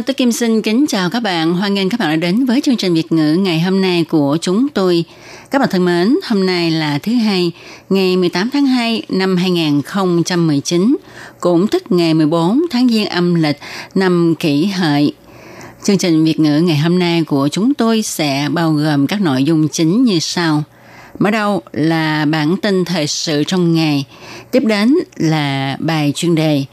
Hello, tôi Kim xin kính chào các bạn. Hoan nghênh các bạn đã đến với chương trình Việt ngữ ngày hôm nay của chúng tôi. Các bạn thân mến, hôm nay là thứ hai, ngày 18 tháng 2 năm 2019, cũng tức ngày 14 tháng Giêng âm lịch năm kỷ hợi. Chương trình Việt ngữ ngày hôm nay của chúng tôi sẽ bao gồm các nội dung chính như sau. Mở đầu là bản tin thời sự trong ngày, tiếp đến là bài chuyên đề,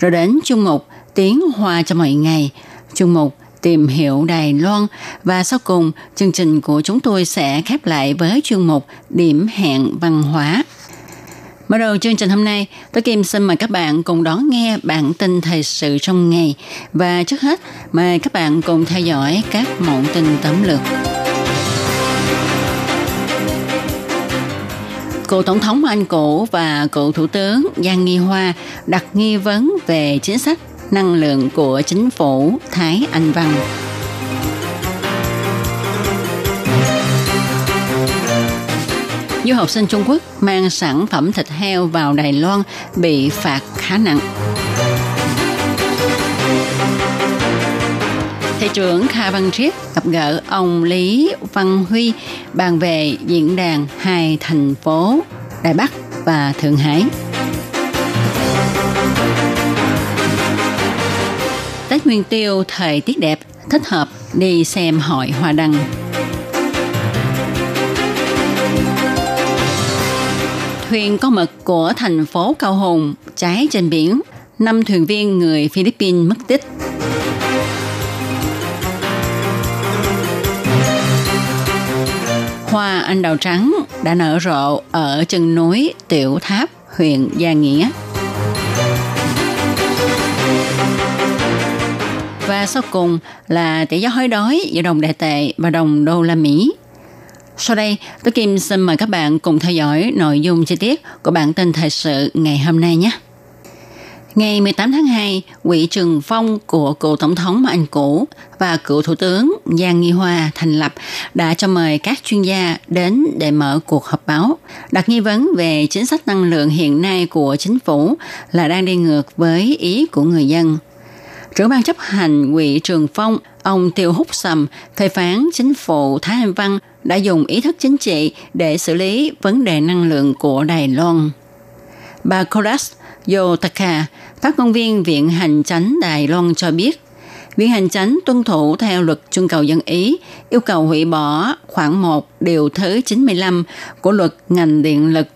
rồi đến chung mục tiếng hoa cho mọi ngày, chương mục tìm hiểu Đài Loan và sau cùng chương trình của chúng tôi sẽ khép lại với chương mục điểm hẹn văn hóa. Mở đầu chương trình hôm nay, tôi Kim xin mời các bạn cùng đón nghe bản tin thời sự trong ngày và trước hết mời các bạn cùng theo dõi các mẫu tin tóm lược. Cựu Tổng thống Anh Cổ và cựu Thủ tướng Giang Nghi Hoa đặt nghi vấn về chính sách năng lượng của chính phủ Thái Anh Văn. Du học sinh Trung Quốc mang sản phẩm thịt heo vào Đài Loan bị phạt khá nặng. Thị trưởng Kha Văn Triết gặp gỡ ông Lý Văn Huy bàn về diễn đàn hai thành phố Đài Bắc và Thượng Hải. Nguyên Tiêu thời tiết đẹp, thích hợp đi xem hội hoa đăng. Thuyền con mực của thành phố Cao Hùng cháy trên biển, năm thuyền viên người Philippines mất tích. Hoa anh đào trắng đã nở rộ ở chân núi Tiểu Tháp, huyện Gia Nghĩa. Và sau cùng là tỷ giá hối đói giữa đồng đại tệ và đồng đô la Mỹ. Sau đây, tôi Kim xin mời các bạn cùng theo dõi nội dung chi tiết của bản tin thời sự ngày hôm nay nhé. Ngày 18 tháng 2, Quỹ Trường Phong của cựu Tổng thống Anh cũ và cựu Thủ tướng Giang Nghi Hoa thành lập đã cho mời các chuyên gia đến để mở cuộc họp báo, đặt nghi vấn về chính sách năng lượng hiện nay của chính phủ là đang đi ngược với ý của người dân. Trưởng ban chấp hành Quỹ Trường Phong, ông Tiêu Húc Sầm, phê phán chính phủ Thái Anh Văn đã dùng ý thức chính trị để xử lý vấn đề năng lượng của Đài Loan. Bà Kodas Yotaka, phát ngôn viên Viện Hành Chánh Đài Loan cho biết, Viện Hành Chánh tuân thủ theo luật trưng cầu dân Ý, yêu cầu hủy bỏ khoảng 1 điều thứ 95 của luật ngành điện lực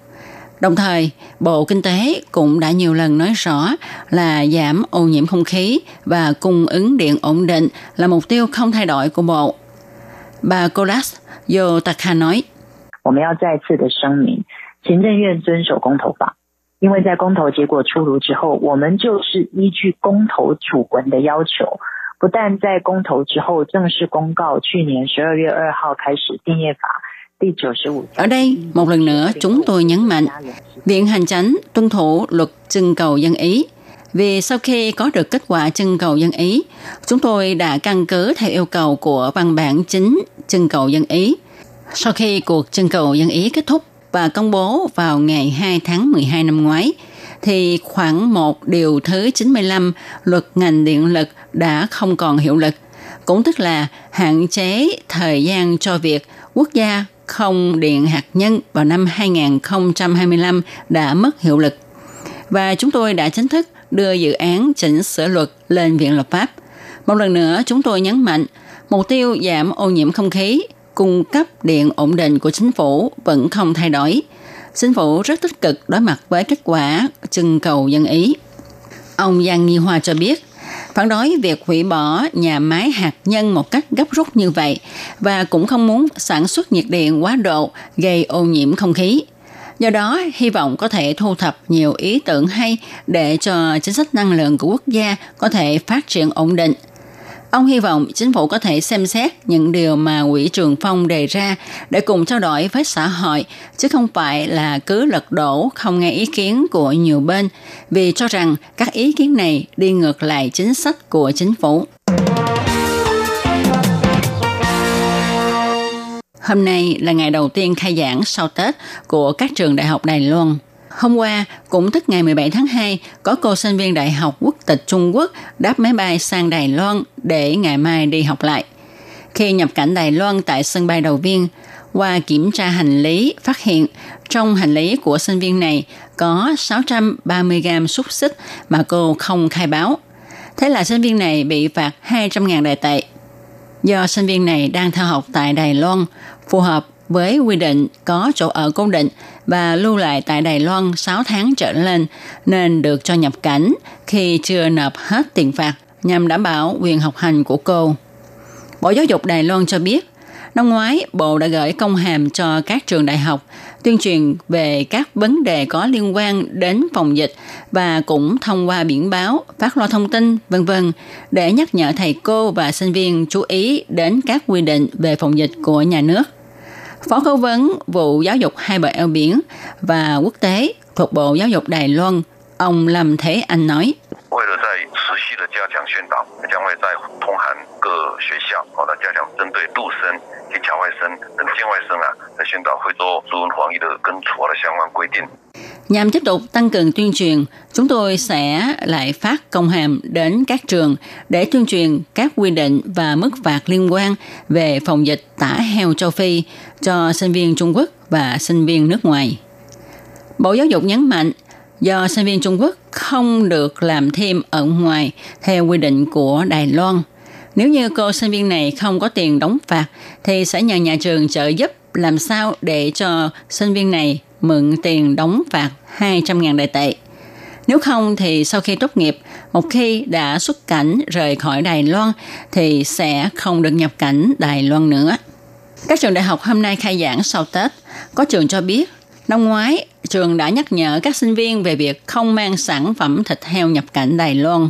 Đồng thời, Bộ Kinh tế cũng đã nhiều lần nói rõ là giảm ô nhiễm không khí và cung ứng điện ổn định là mục tiêu không thay đổi của Bộ. Bà Kolas Yotaka nói, 我们要再次的声明，行政院遵守公投法，因为在公投结果出炉之后，我们就是依据公投主文的要求，不但在公投之后正式公告，去年十二月二号开始电业法。 ở đây, một lần nữa chúng tôi nhấn mạnh, Viện Hành Chánh tuân thủ luật trưng cầu dân Ý. Vì sau khi có được kết quả trưng cầu dân Ý, chúng tôi đã căn cứ theo yêu cầu của văn bản chính trưng cầu dân Ý. Sau khi cuộc trưng cầu dân Ý kết thúc và công bố vào ngày 2 tháng 12 năm ngoái, thì khoảng 1 điều thứ 95 luật ngành điện lực đã không còn hiệu lực, cũng tức là hạn chế thời gian cho việc quốc gia không điện hạt nhân vào năm 2025 đã mất hiệu lực. Và chúng tôi đã chính thức đưa dự án chỉnh sửa luật lên Viện Lập pháp. Một lần nữa, chúng tôi nhấn mạnh, mục tiêu giảm ô nhiễm không khí, cung cấp điện ổn định của chính phủ vẫn không thay đổi. Chính phủ rất tích cực đối mặt với kết quả trưng cầu dân Ý. Ông Giang Nghi Hoa cho biết, phản đối việc hủy bỏ nhà máy hạt nhân một cách gấp rút như vậy và cũng không muốn sản xuất nhiệt điện quá độ gây ô nhiễm không khí. Do đó, hy vọng có thể thu thập nhiều ý tưởng hay để cho chính sách năng lượng của quốc gia có thể phát triển ổn định. Ông hy vọng chính phủ có thể xem xét những điều mà Quỹ Trường Phong đề ra để cùng trao đổi với xã hội, chứ không phải là cứ lật đổ không nghe ý kiến của nhiều bên, vì cho rằng các ý kiến này đi ngược lại chính sách của chính phủ. Hôm nay là ngày đầu tiên khai giảng sau Tết của các trường đại học Đài Loan. Hôm qua, cũng tức ngày 17 tháng 2, có cô sinh viên Đại học Quốc tịch Trung Quốc đáp máy bay sang Đài Loan để ngày mai đi học lại. Khi nhập cảnh Đài Loan tại sân bay đầu viên, qua kiểm tra hành lý phát hiện trong hành lý của sinh viên này có 630 gram xúc xích mà cô không khai báo. Thế là sinh viên này bị phạt 200.000 đại tệ. Do sinh viên này đang theo học tại Đài Loan, phù hợp với quy định có chỗ ở cố định và lưu lại tại Đài Loan 6 tháng trở lên nên được cho nhập cảnh khi chưa nộp hết tiền phạt nhằm đảm bảo quyền học hành của cô. Bộ Giáo dục Đài Loan cho biết, năm ngoái Bộ đã gửi công hàm cho các trường đại học tuyên truyền về các vấn đề có liên quan đến phòng dịch và cũng thông qua biển báo, phát loa thông tin, vân vân để nhắc nhở thầy cô và sinh viên chú ý đến các quy định về phòng dịch của nhà nước. Phó Cố vấn vụ giáo dục hai bờ eo biển và quốc tế thuộc Bộ Giáo dục Đài Loan, ông Lâm Thế Anh nói. 为了在持续的加强宣导，将会在通函各学校，好的加强针对陆生及侨外生等境外生啊的宣导，会做朱文防疫的跟处罚的相关规定。Nhằm tiếp tục tăng cường tuyên truyền, chúng tôi sẽ lại phát công hàm đến các trường để tuyên truyền các quy định và mức phạt liên quan về phòng dịch tả heo châu Phi cho sinh viên Trung Quốc và sinh viên nước ngoài. Bộ Giáo dục nhấn mạnh, do sinh viên Trung Quốc không được làm thêm ở ngoài theo quy định của Đài Loan. nếu như cô sinh viên này không có tiền đóng phạt thì sẽ nhờ nhà trường trợ giúp làm sao để cho sinh viên này mượn tiền đóng phạt 200.000 đại tệ. Nếu không thì sau khi tốt nghiệp, một khi đã xuất cảnh rời khỏi Đài Loan thì sẽ không được nhập cảnh Đài Loan nữa. Các trường đại học hôm nay khai giảng sau Tết. Có trường cho biết, năm ngoái trường đã nhắc nhở các sinh viên về việc không mang sản phẩm thịt heo nhập cảnh Đài Loan.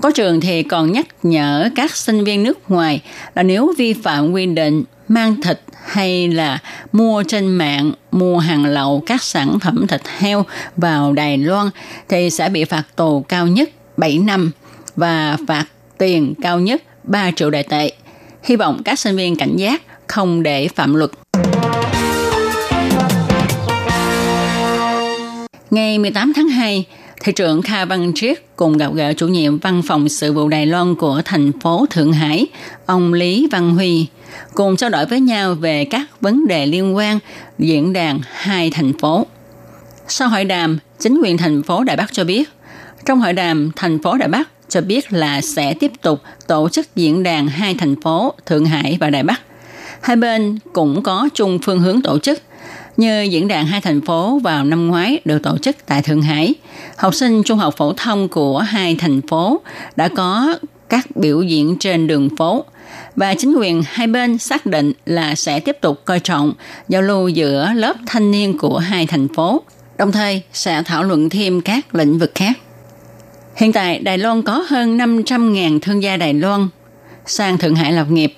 Có trường thì còn nhắc nhở các sinh viên nước ngoài là nếu vi phạm quy định mang thịt hay là mua trên mạng, mua hàng lậu các sản phẩm thịt heo vào Đài Loan thì sẽ bị phạt tù cao nhất 7 năm và phạt tiền cao nhất 3 triệu đại tệ. Hy vọng các sinh viên cảnh giác không để phạm luật. Ngày 18 tháng 2, Thị trưởng Kha Văn Triết cùng gặp gỡ chủ nhiệm văn phòng sự vụ Đài Loan của thành phố Thượng Hải, ông Lý Văn Huy, cùng trao đổi với nhau về các vấn đề liên quan diễn đàn hai thành phố. Sau hội đàm, chính quyền thành phố Đài Bắc cho biết, trong hội đàm, thành phố Đài Bắc cho biết là sẽ tiếp tục tổ chức diễn đàn hai thành phố Thượng Hải và Đài Bắc. Hai bên cũng có chung phương hướng tổ chức như diễn đàn hai thành phố vào năm ngoái được tổ chức tại Thượng Hải. Học sinh trung học phổ thông của hai thành phố đã có các biểu diễn trên đường phố và chính quyền hai bên xác định là sẽ tiếp tục coi trọng giao lưu giữa lớp thanh niên của hai thành phố, đồng thời sẽ thảo luận thêm các lĩnh vực khác. Hiện tại Đài Loan có hơn 500.000 thương gia Đài Loan sang Thượng Hải lập nghiệp –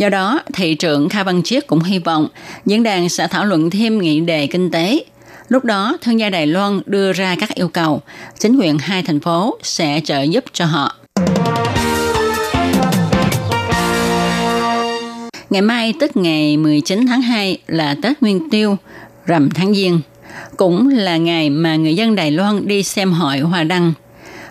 Do đó, thị trưởng Kha Văn Chiết cũng hy vọng diễn đàn sẽ thảo luận thêm nghị đề kinh tế. Lúc đó, thương gia Đài Loan đưa ra các yêu cầu, chính quyền hai thành phố sẽ trợ giúp cho họ. Ngày mai tức ngày 19 tháng 2 là Tết Nguyên Tiêu, rằm tháng Giêng. Cũng là ngày mà người dân Đài Loan đi xem hội hoa đăng –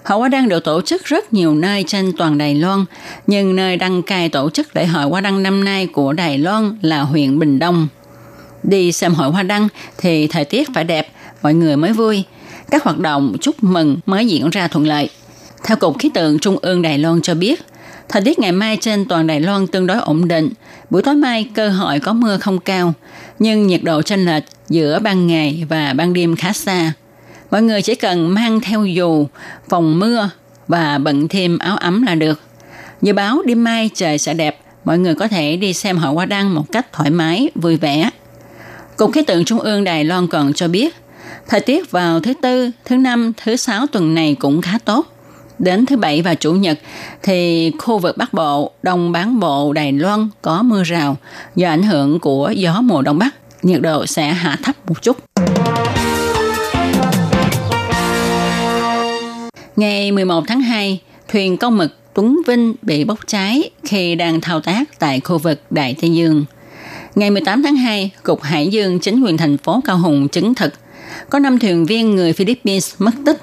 Hội Hoa Đăng được tổ chức rất nhiều nơi trên toàn Đài Loan, nhưng nơi đăng cai tổ chức lễ hội Hoa Đăng năm nay của Đài Loan là huyện Bình Đông. Đi xem hội Hoa Đăng thì thời tiết phải đẹp, mọi người mới vui. Các hoạt động chúc mừng mới diễn ra thuận lợi. Theo Cục Khí tượng Trung ương Đài Loan cho biết, thời tiết ngày mai trên toàn Đài Loan tương đối ổn định. Buổi tối mai cơ hội có mưa không cao, nhưng nhiệt độ chênh lệch giữa ban ngày và ban đêm khá xa. Mọi người chỉ cần mang theo dù, phòng mưa và bận thêm áo ấm là được. Dự báo đêm mai trời sẽ đẹp, mọi người có thể đi xem hội hoa đăng một cách thoải mái, vui vẻ. Cục Khí tượng Trung ương Đài Loan còn cho biết, thời tiết vào thứ Tư, thứ Năm, thứ Sáu tuần này cũng khá tốt. Đến thứ Bảy và Chủ nhật thì khu vực Bắc Bộ, Đông Bán Bộ, Đài Loan có mưa rào do ảnh hưởng của gió mùa Đông Bắc. Nhiệt độ sẽ hạ thấp một chút. Ngày 11 tháng 2, thuyền công mực Tuấn Vinh bị bốc cháy khi đang thao tác tại khu vực Đại Tây Dương. Ngày 18 tháng 2, Cục Hải Dương chính quyền thành phố Cao Hùng chứng thực có 5 thuyền viên người Philippines mất tích,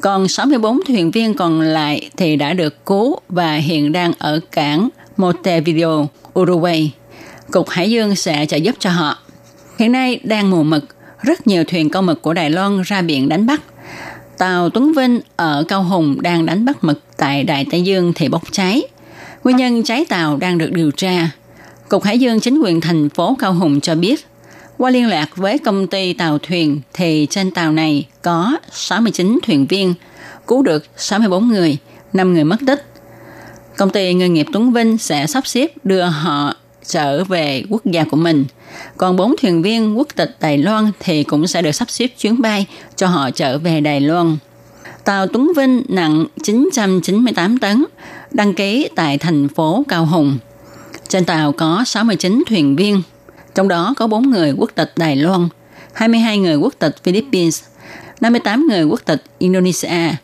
còn 64 thuyền viên còn lại thì đã được cứu và hiện đang ở cảng Montevideo, Uruguay. Cục Hải Dương sẽ trợ giúp cho họ. Hiện nay đang mùa mực, rất nhiều thuyền câu mực của Đài Loan ra biển đánh bắt. Tàu Tuấn Vinh ở Cao Hùng đang đánh bắt mực tại Đại Tây Dương thì bốc cháy. Nguyên nhân cháy tàu đang được điều tra. Cục Hải Dương chính quyền thành phố Cao Hùng cho biết, qua liên lạc với công ty tàu thuyền thì trên tàu này có 69 thuyền viên, cứu được 64 người, 5 người mất tích. Công ty Ngư nghiệp Tuấn Vinh sẽ sắp xếp đưa họ trở về quốc gia của mình. Còn bốn thuyền viên quốc tịch Đài Loan thì cũng sẽ được sắp xếp chuyến bay cho họ trở về Đài Loan. Tàu Tuấn Vinh nặng 998 tấn, đăng ký tại thành phố Cao Hùng. Trên tàu có 69 thuyền viên, trong đó có 4 người quốc tịch Đài Loan, 22 người quốc tịch Philippines, 58 người quốc tịch Indonesia,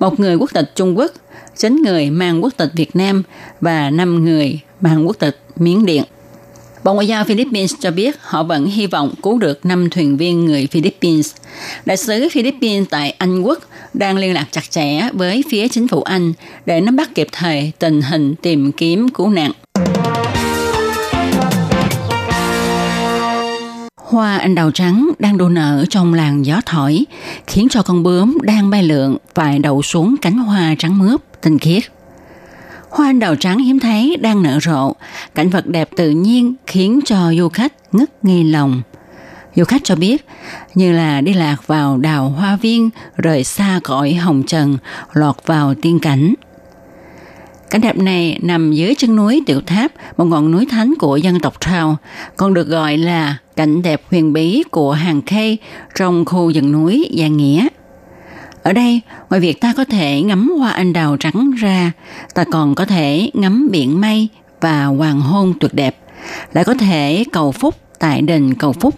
một người quốc tịch Trung Quốc, 9 người mang quốc tịch Việt Nam và 5 người mang quốc tịch Miến Điện. Bộ Ngoại giao Philippines cho biết họ vẫn hy vọng cứu được 5 thuyền viên người Philippines. Đại sứ Philippines tại Anh Quốc đang liên lạc chặt chẽ với phía chính phủ Anh để nắm bắt kịp thời tình hình tìm kiếm cứu nạn. Hoa anh đào trắng đang đua nở trong làn gió thổi, khiến cho con bướm đang bay lượn phải đậu xuống cánh hoa trắng mướp, tinh khiết. Hoa anh đào trắng hiếm thấy đang nở rộ, cảnh vật đẹp tự nhiên khiến cho du khách ngất ngây lòng. Du khách cho biết, như là đi lạc vào đào hoa viên, rời xa cõi hồng trần, lọt vào tiên cảnh. Cảnh đẹp này nằm dưới chân núi Tiểu Tháp, một ngọn núi thánh của dân tộc Trao, còn được gọi là cảnh đẹp huyền bí của hàng khê trong khu rừng núi Gia Nghĩa. Ở đây, ngoài việc ta có thể ngắm hoa anh đào trắng ra, ta còn có thể ngắm biển mây và hoàng hôn tuyệt đẹp, lại có thể cầu phúc tại đền cầu phúc.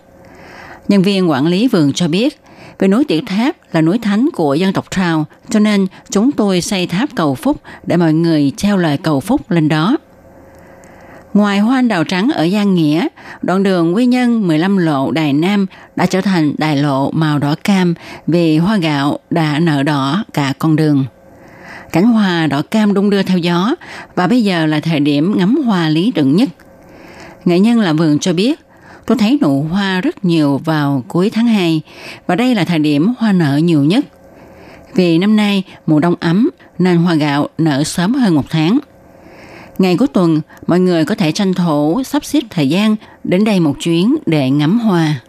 Nhân viên quản lý vườn cho biết, vì núi Tiểu Tháp là núi thánh của dân tộc Trào, cho nên chúng tôi xây tháp cầu phúc để mọi người treo lời cầu phúc lên đó. Ngoài hoa anh đào trắng ở Giang Nghĩa, đoạn đường Quy Nhân 15 lộ Đài Nam đã trở thành đài lộ màu đỏ cam vì hoa gạo đã nở đỏ cả con đường. Cảnh hoa đỏ cam đung đưa theo gió và bây giờ là thời điểm ngắm hoa lý tưởng nhất. Nghệ nhân làm vườn cho biết, tôi thấy nụ hoa rất nhiều vào cuối tháng 2 và đây là thời điểm hoa nở nhiều nhất. Vì năm nay mùa đông ấm nên hoa gạo nở sớm hơn một tháng – Ngày cuối tuần, mọi người có thể tranh thủ sắp xếp thời gian đến đây một chuyến để ngắm hoa.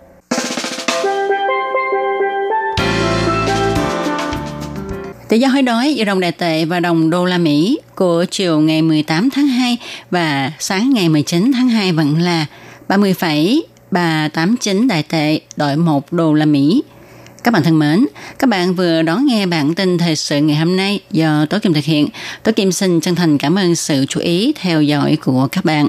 Tỷ giá hối đoái giữa đồng đại tệ và đồng đô la Mỹ của chiều ngày 18 tháng 2 và sáng ngày 19 tháng 2 vẫn là 30,389 đại tệ đổi 1 đô la Mỹ. Các bạn thân mến, các bạn vừa đón nghe bản tin thời sự ngày hôm nay do Tố Kim thực hiện. Tố Kim xin chân thành cảm ơn sự chú ý theo dõi của các bạn.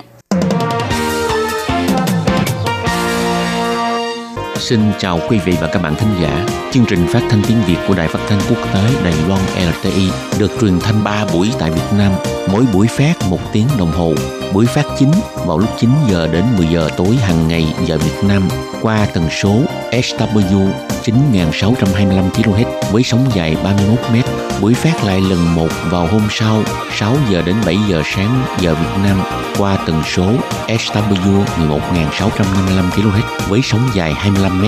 Xin chào quý vị và các bạn thính giả. Chương trình phát thanh tiếng Việt của Đài Phát thanh Quốc tế Đài Loan LTI được truyền thanh 3 buổi tại Việt Nam, mỗi buổi phát 1 tiếng đồng hồ. Buổi phát chính vào lúc 9 giờ đến 10 giờ tối hàng ngày giờ Việt Nam qua tần số SW 9625 kHz với sóng dài 31 m. Buổi phát lại lần một vào hôm sau 6 giờ đến 7 giờ sáng giờ Việt Nam, qua tần số SW 11655 kHz với sóng dài 25 m.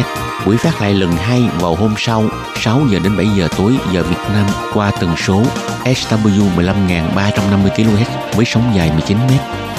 Buổi phát lại lần hai vào hôm sau 6 giờ đến 7 giờ tối giờ Việt Nam, qua tần số SW 15350 kHz với sóng dài 19 m.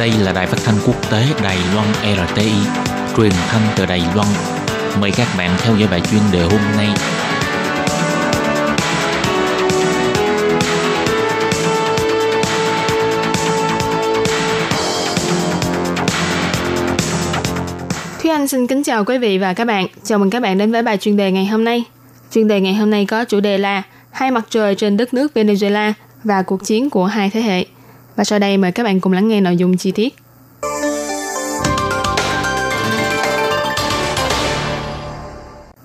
Đây là đài phát thanh quốc tế Đài Loan RTI, truyền thanh từ Đài Loan. Mời các bạn theo dõi bài chuyên đề hôm nay. Thúy Anh xin kính chào quý vị và các bạn. Chào mừng các bạn đến với bài chuyên đề ngày hôm nay. Chuyên đề ngày hôm nay có chủ đề là Hai mặt trời trên đất nước Venezuela và cuộc chiến của hai thế hệ. Và sau đây mời các bạn cùng lắng nghe nội dung chi tiết.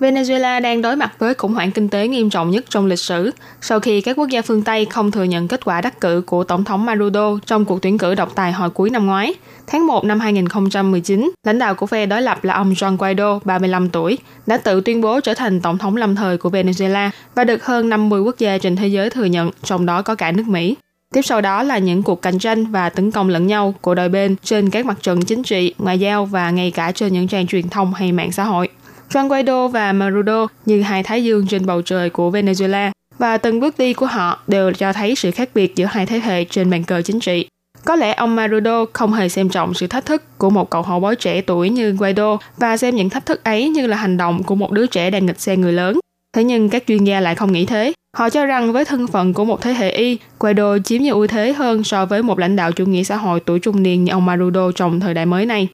Venezuela đang đối mặt với khủng hoảng kinh tế nghiêm trọng nhất trong lịch sử sau khi các quốc gia phương Tây không thừa nhận kết quả đắc cử của Tổng thống Maduro trong cuộc tuyển cử độc tài hồi cuối năm ngoái. Tháng 1 năm 2019, lãnh đạo của phe đối lập là ông Juan Guaido, 35 tuổi, đã tự tuyên bố trở thành tổng thống lâm thời của Venezuela và được hơn 50 quốc gia trên thế giới thừa nhận, trong đó có cả nước Mỹ. Tiếp sau đó là những cuộc cạnh tranh và tấn công lẫn nhau của đôi bên trên các mặt trận chính trị, ngoại giao và ngay cả trên những trang truyền thông hay mạng xã hội. Juan Guaido và Maduro như hai thái dương trên bầu trời của Venezuela và từng bước đi của họ đều cho thấy sự khác biệt giữa hai thế hệ trên bàn cờ chính trị. Có lẽ ông Maduro không hề xem trọng sự thách thức của một cậu hậu bói trẻ tuổi như Guaido và xem những thách thức ấy như là hành động của một đứa trẻ đang nghịch xe người lớn. Thế nhưng các chuyên gia lại không nghĩ thế. Họ cho rằng với thân phận của một thế hệ Y, Guaido chiếm nhiều ưu thế hơn so với một lãnh đạo chủ nghĩa xã hội tuổi trung niên như ông Maduro trong thời đại mới này.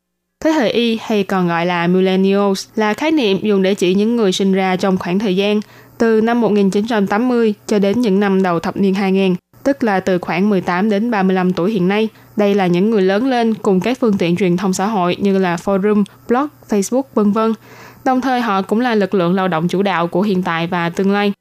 Thế hệ Y hay còn gọi là Millennials là khái niệm dùng để chỉ những người sinh ra trong khoảng thời gian từ năm 1980 cho đến những năm đầu thập niên 2000, tức là từ khoảng 18 đến 35 tuổi hiện nay. Đây là những người lớn lên cùng các phương tiện truyền thông xã hội như là forum, blog, Facebook, vân vân. Đồng thời họ cũng là lực lượng lao động chủ đạo của hiện tại và tương lai.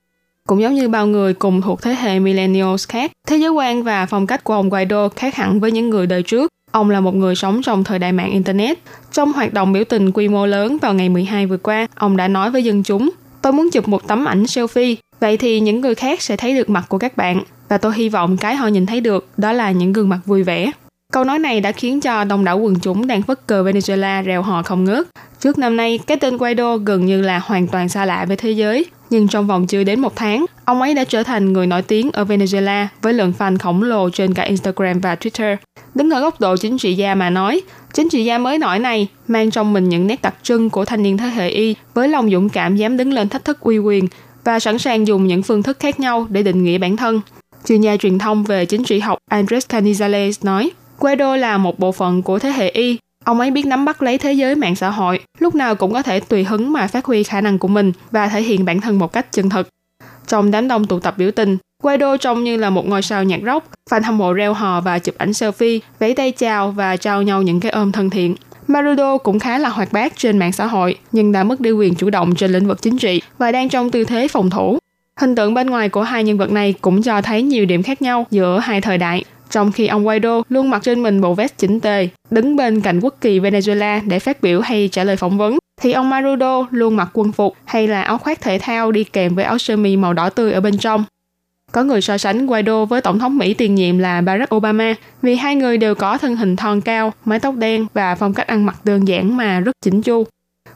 Cũng giống như bao người cùng thuộc thế hệ millennials khác, thế giới quan và phong cách của ông Guaido khác hẳn với những người đời trước. Ông là một người sống trong thời đại mạng Internet. Trong hoạt động biểu tình quy mô lớn vào ngày 12 vừa qua, ông đã nói với dân chúng, tôi muốn chụp một tấm ảnh selfie, vậy thì những người khác sẽ thấy được mặt của các bạn. Và tôi hy vọng cái họ nhìn thấy được đó là những gương mặt vui vẻ. Câu nói này đã khiến cho đông đảo quần chúng đang phất cờ Venezuela reo hò không ngớt. Trước năm nay, cái tên Guaido gần như là hoàn toàn xa lạ với thế giới. Nhưng trong vòng chưa đến một tháng, ông ấy đã trở thành người nổi tiếng ở Venezuela với lượng fan khổng lồ trên cả Instagram và Twitter. Đứng ở góc độ chính trị gia mà nói, chính trị gia mới nổi này mang trong mình những nét đặc trưng của thanh niên thế hệ Y với lòng dũng cảm dám đứng lên thách thức uy quyền và sẵn sàng dùng những phương thức khác nhau để định nghĩa bản thân. Chuyên gia truyền thông về chính trị học Andres Canizales nói, Guaido là một bộ phận của thế hệ Y. Ông ấy biết nắm bắt lấy thế giới mạng xã hội, lúc nào cũng có thể tùy hứng mà phát huy khả năng của mình và thể hiện bản thân một cách chân thực. Trong đám đông tụ tập biểu tình, Guaido trông như là một ngôi sao nhạc rock, fan hâm mộ reo hò và chụp ảnh selfie, vẫy tay chào và trao nhau những cái ôm thân thiện. Marudo cũng khá là hoạt bát trên mạng xã hội, nhưng đã mất đi quyền chủ động trên lĩnh vực chính trị và đang trong tư thế phòng thủ. Hình tượng bên ngoài của hai nhân vật này cũng cho thấy nhiều điểm khác nhau giữa hai thời đại. Trong khi ông Guaido luôn mặc trên mình bộ vest chỉnh tề, đứng bên cạnh quốc kỳ Venezuela để phát biểu hay trả lời phỏng vấn, thì ông Maduro luôn mặc quân phục hay là áo khoác thể thao đi kèm với áo sơ mi màu đỏ tươi ở bên trong. Có người so sánh Guaido với Tổng thống Mỹ tiền nhiệm là Barack Obama vì hai người đều có thân hình thon cao, mái tóc đen và phong cách ăn mặc đơn giản mà rất chỉnh chu.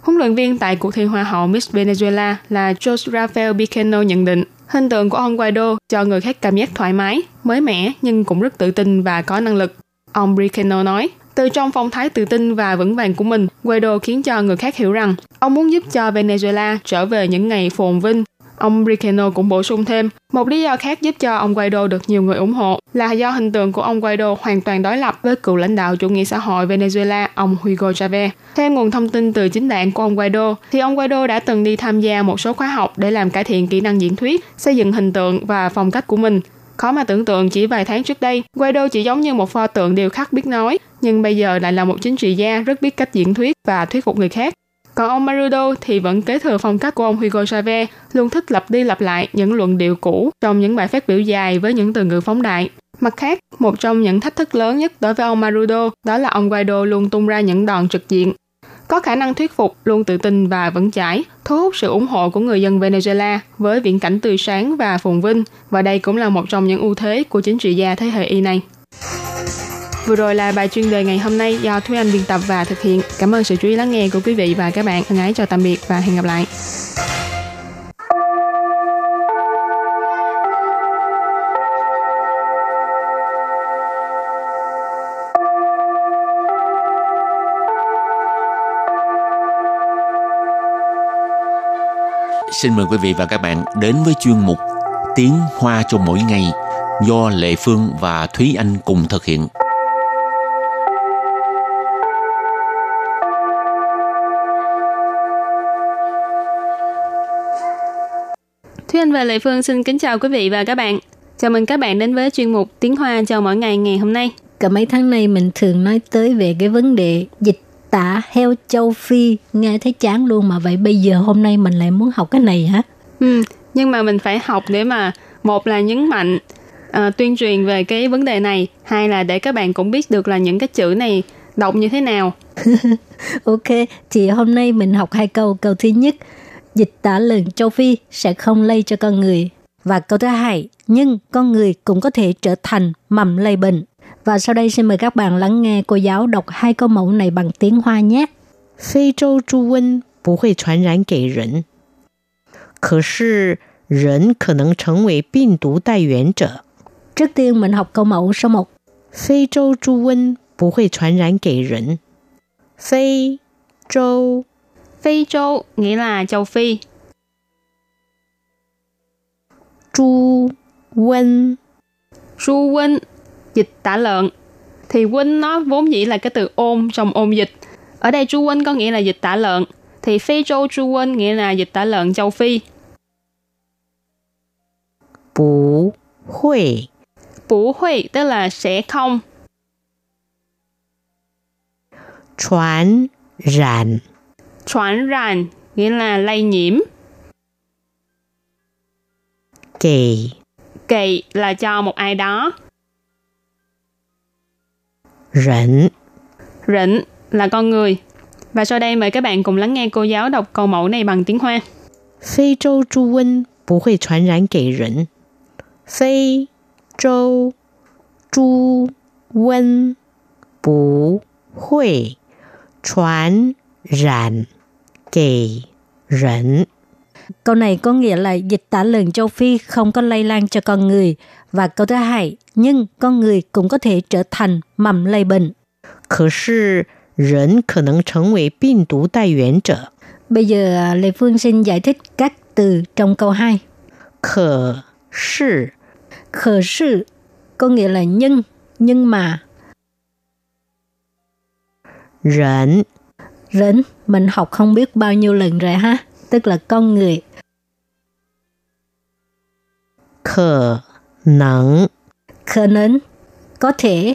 Huấn luyện viên tại cuộc thi Hoa hậu Miss Venezuela là Jose Rafael Biceno nhận định hình tượng của ông Guaido cho người khác cảm giác thoải mái, mới mẻ nhưng cũng rất tự tin và có năng lực. Ông Biceno nói, từ trong phong thái tự tin và vững vàng của mình, Guaido khiến cho người khác hiểu rằng ông muốn giúp cho Venezuela trở về những ngày phồn vinh Ông Ricano cũng bổ sung thêm, một lý do khác giúp cho ông Guaido được nhiều người ủng hộ là do hình tượng của ông Guaido hoàn toàn đối lập với cựu lãnh đạo chủ nghĩa xã hội Venezuela, ông Hugo Chavez. Theo nguồn thông tin từ chính đảng của ông Guaido, thì ông Guaido đã từng đi tham gia một số khóa học để làm cải thiện kỹ năng diễn thuyết, xây dựng hình tượng và phong cách của mình. Khó mà tưởng tượng chỉ vài tháng trước đây, Guaido chỉ giống như một pho tượng điêu khắc biết nói, nhưng bây giờ lại là một chính trị gia rất biết cách diễn thuyết và thuyết phục người khác. Còn ông Marudo thì vẫn kế thừa phong cách của ông Hugo Chavez, luôn thích lặp đi lặp lại những luận điệu cũ trong những bài phát biểu dài với những từ ngữ phóng đại. Mặt khác, một trong những thách thức lớn nhất đối với ông Marudo đó là ông Guaido luôn tung ra những đòn trực diện. Có khả năng thuyết phục, luôn tự tin và vững chãi, thu hút sự ủng hộ của người dân Venezuela với viễn cảnh tươi sáng và phồn vinh, và đây cũng là một trong những ưu thế của chính trị gia thế hệ Y này. Vừa rồi là bài chuyên đề ngày hôm nay do Thúy Anh biên tập và thực hiện. Cảm ơn sự chú ý lắng nghe của quý vị và các bạn. Thân ái chào tạm biệt và hẹn gặp lại. Xin mời quý vị và các bạn đến với chuyên mục Tiếng Hoa cho mỗi ngày do Lệ Phương và Thúy Anh cùng thực hiện. Thúy Anh và Lệ Phương xin kính chào quý vị và các bạn. Chào mừng các bạn đến với chuyên mục Tiếng Hoa cho mỗi ngày ngày hôm nay. Cả mấy tháng nay mình thường nói tới về cái vấn đề dịch tả heo châu Phi, nghe thấy chán luôn mà vậy bây giờ hôm nay mình lại muốn học cái này hả? Ừ, nhưng mà mình phải học để mà một là nhấn mạnh uh, tuyên truyền về cái vấn đề này, hai là để các bạn cũng biết được là những cái chữ này đọc như thế nào. ok, thì hôm nay mình học hai câu. Câu thứ nhất, dịch tả lợn châu Phi sẽ không lây cho con người. Và câu thứ hai, nhưng con người cũng có thể trở thành mầm lây bệnh. Và sau đây xin mời các bạn lắng nghe cô giáo đọc hai câu mẫu này bằng tiếng Hoa nhé. 非洲猪瘟不会传染给人，可是人可能成为病毒带源者。 Trước tiên mình học câu mẫu số 1. 非洲猪瘟不会传染给人。非洲 Phí Châu nghĩa là châu Phi. Chu Win Chu Win dịch tả lợn thì Win nó vốn dĩ là cái từ ôm trong ôm dịch. Ở đây Chu Win có nghĩa là dịch tả lợn, thì Phi Châu Chu Win nghĩa là dịch tả lợn châu Phi. Bú Huệ Bú Huệ tức là sẽ không. Chuan rạn truyền ràn nghĩa là lây nhiễm. Kỳ Kỳ là cho một ai đó. Rỉnh Rỉnh là con người. Và sau đây mời các bạn cùng lắng nghe cô giáo đọc câu mẫu này bằng tiếng Hoa. Phi châu chu vân bù hội chuyển rán kỳ rỉnh. Phi châu chu vân bù hội 传染。给人。 Câu này có nghĩa là dịch tả lợn châu Phi không có lây lan cho con người. Và câu thứ hai, nhưng con người cũng có thể trở thành mầm lây bệnh. 可是人可能成为病毒带源者。 Bây giờ à, Lê Phương xin giải thích các từ trong câu 2. 可是 Khờ sự có nghĩa là nhưng, nhưng mà. 人 Rỉnh, mình học không biết bao nhiêu lần rồi ha, tức là con người. Khờ năng Khờ năng, có thể.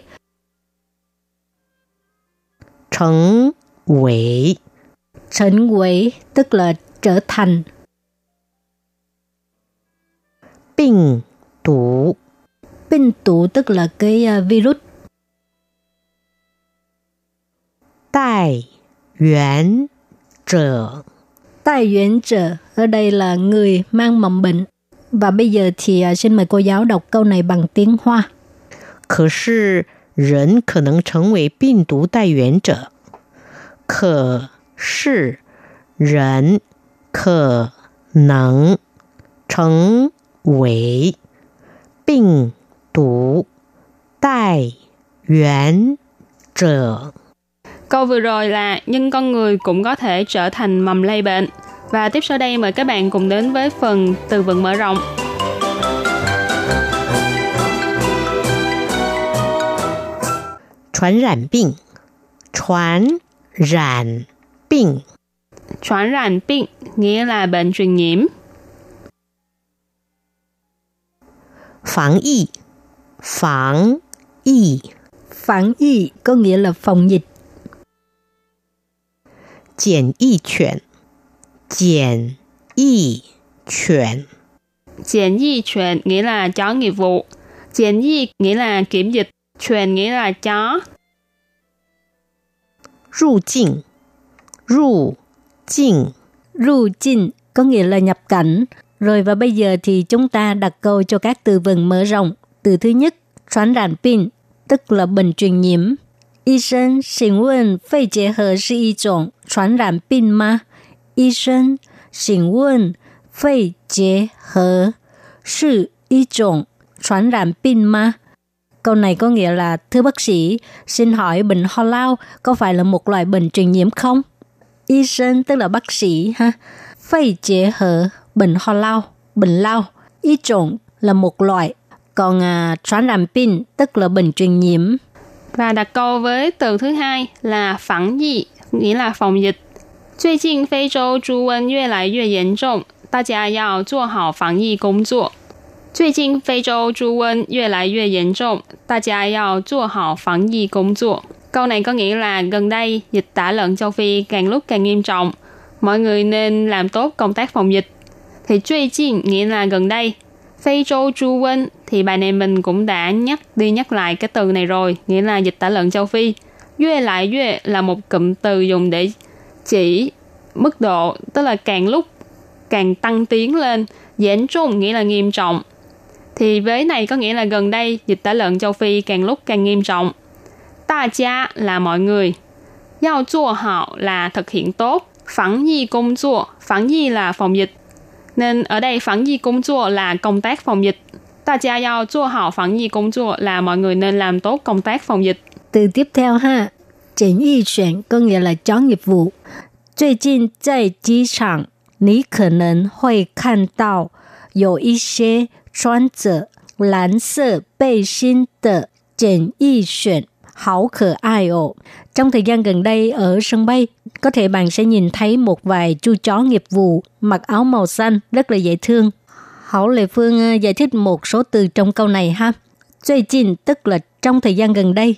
Trấn quỷ Trấn quỷ tức là trở thành. Bình tủ Bình tủ tức là cái à, virus. Tài 源者。 Tai yuan trợ ở đây là người mang mầm bệnh. Và bây giờ thì à, xin mời cô giáo đọc câu này bằng tiếng Hoa. 可是人可能成为病毒带源者。可是人可能成为病毒带源者。 Câu vừa rồi là nhưng con người cũng có thể trở thành mầm lây bệnh. Và tiếp sau đây mời các bạn cùng đến với phần từ vựng mở rộng. 传染病，传染病， Truyền染病nghĩa là bệnh truyền nhiễm. 防疫，防疫， Phản y có nghĩa là phòng dịch. 检疫犬，检疫犬， Triển y truyền nghĩa là chó nghiệp vụ. Triển y nghĩa là kiểm dịch. Truyền nghĩa là chó. 入境，入境， Ru chinh có nghĩa là nhập cảnh. Rồi và bây giờ thì chúng ta đặt câu cho các từ vựng mở rộng. Từ thứ nhất, truyền染pin tức là bệnh truyền nhiễm. Y sinh, xin 问肺结核是一种传染病吗？医生，请问肺结核是一种传染病吗？Câu này có nghĩa là thưa bác sĩ, xin hỏi bệnh ho lao có phải là một loại bệnh truyền nhiễm không? Y sinh tức là bác sĩ ha. Phây chế hở bệnh ho lao, bệnh lao. Y trộn là một loại. Còn à, truyền染bệnh tức là bệnh truyền nhiễm. Và đặt câu với từ thứ hai là phản dị, nghĩa là phòng dịch. 最近非洲猪瘟越来越严重，大家要做好防疫工作。最近非洲猪瘟越来越严重，大家要做好防疫工作。Câu này có nghĩa là gần đây dịch tả lợn châu Phi càng lúc càng nghiêm trọng, mọi người nên làm tốt công tác phòng dịch. Thì truy chiên nghĩa là gần đây, Phi châu Chu Vinh thì bài này mình cũng đã nhắc đi nhắc lại cái từ này rồi, nghĩa là dịch tả lợn châu Phi. Yue lại yue là một cụm từ dùng để chỉ mức độ, tức là càng lúc càng tăng tiến lên. dễn trung nghĩa là nghiêm trọng. Thì với này có nghĩa là gần đây dịch tả lợn châu Phi càng lúc càng nghiêm trọng. Ta cha là mọi người. Giao chua hảo là thực hiện tốt. Phản công chua, phản nhi là phòng dịch Nên ở đây phản y công作là công tác phòng dịch. Ta gia yao zua hảo phản y công作là mọi người nên làm tốt công tác phòng dịch. Từ tiếp theo ha, triển y chuyển có nghĩa là chó nghiệp vụ. 最近在机场，你可能会看到有一些穿着蓝色背心的简易选，好可爱哦。Trong thời gian gần đây ở sân bay, có thể bạn sẽ nhìn thấy một vài chú chó nghiệp vụ mặc áo màu xanh rất là dễ thương. Hảo Lệ Phương à, giải thích một số từ trong câu này ha. Tuy chín tức là trong thời gian gần đây,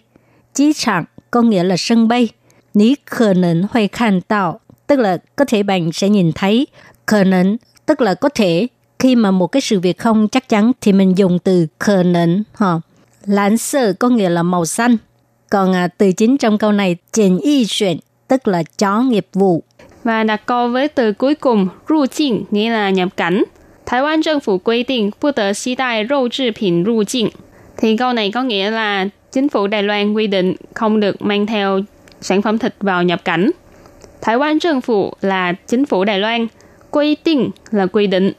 chí trạng có nghĩa là sân bay. Ní khờ nến hoài khàn tạo, tức là có thể bạn sẽ nhìn thấy. Khờ nến tức là có thể khi mà một cái sự việc không chắc chắn thì mình dùng từ khờ nến. Hả? Lãn sơ có nghĩa là màu xanh. Còn à, từ chính trong câu này, chỉnh y chuyển tức là chó nghiệp vụ. Và đặt câu với từ cuối cùng ru jin nghĩa là nhập cảnh. Thái Quan chính phủ quy định bất được xí đại rau chế phẩm ru jin. Thì câu này có nghĩa là chính phủ Đài Loan quy định không được mang theo sản phẩm thịt vào nhập cảnh. Thái Quan chính phủ là chính phủ Đài Loan, quy định là quy định,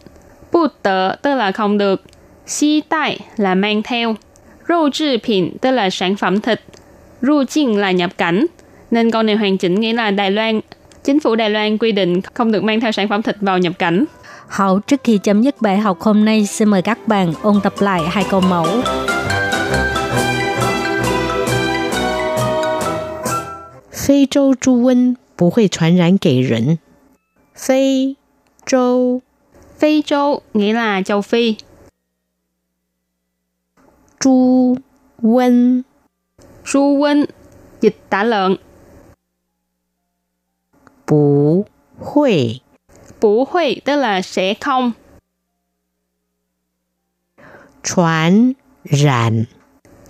bất tự tức là không được, xí đại là mang theo, rau chế phẩm tức là sản phẩm thịt, ru jin là nhập cảnh, Nên câu này hoàn chỉnh nghĩa là Đài Loan, chính phủ Đài Loan quy định không được mang theo sản phẩm thịt vào nhập cảnh. Hậu trước khi chấm dứt bài học hôm nay, xin mời các bạn ôn tập lại hai câu mẫu. 非洲猪瘟不会传染给人。非洲，非洲 nghĩa là châu Phi. 猪瘟，猪瘟 dịch tả lợn. Bú hui. Bú hui tức là sẽ không. Chuyển rạn.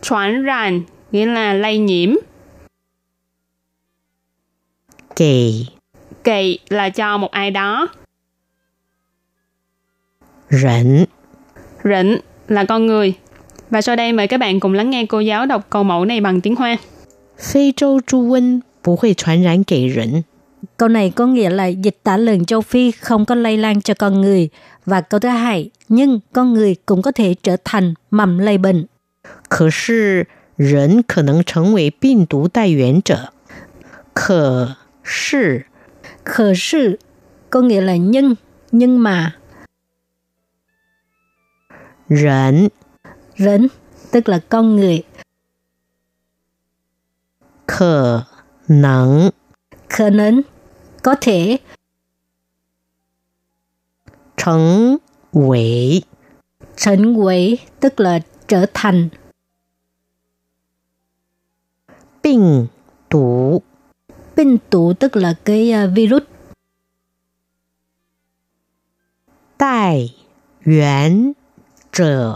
Chuyển rạn nghĩa là lây nhiễm. Kỳ. Kỳ là cho một ai đó. Rỉnh. Rỉnh là con người. Và sau đây mời các bạn cùng lắng nghe cô giáo đọc câu mẫu này bằng tiếng Hoa. Phi châu chu vân bù hui truyền rãn kỳ rỉnh. Câu này có nghĩa là dịch tả lợn châu Phi không có lây lan cho con người. Và câu thứ hai, nhưng con người cũng có thể trở thành mầm lây bệnh. 可是人可能成为病毒带源者。可是 Khờ sự có nghĩa là nhưng, nhưng mà. 人 Rỉnh tức là con người. 可能 Khờ nến có thể. Trần Quỷ Trần Quỷ tức là trở thành. Bình tủ Bình tủ tức là cái à, virus. Đại Yuan Trở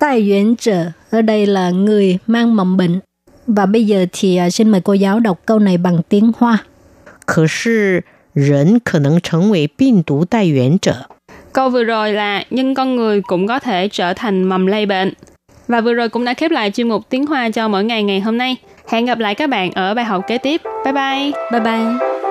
Đại Yuan Trở ở đây là người mang mầm bệnh. Và bây giờ thì à, xin mời cô giáo đọc câu này bằng tiếng Hoa. 可是人可能成为病毒带源者。 Câu vừa rồi là nhưng con người cũng có thể trở thành mầm lây bệnh. Và vừa rồi cũng đã khép lại chuyên mục tiếng Hoa cho mỗi ngày ngày hôm nay. Hẹn gặp lại các bạn ở bài học kế tiếp. Bye bye. Bye bye.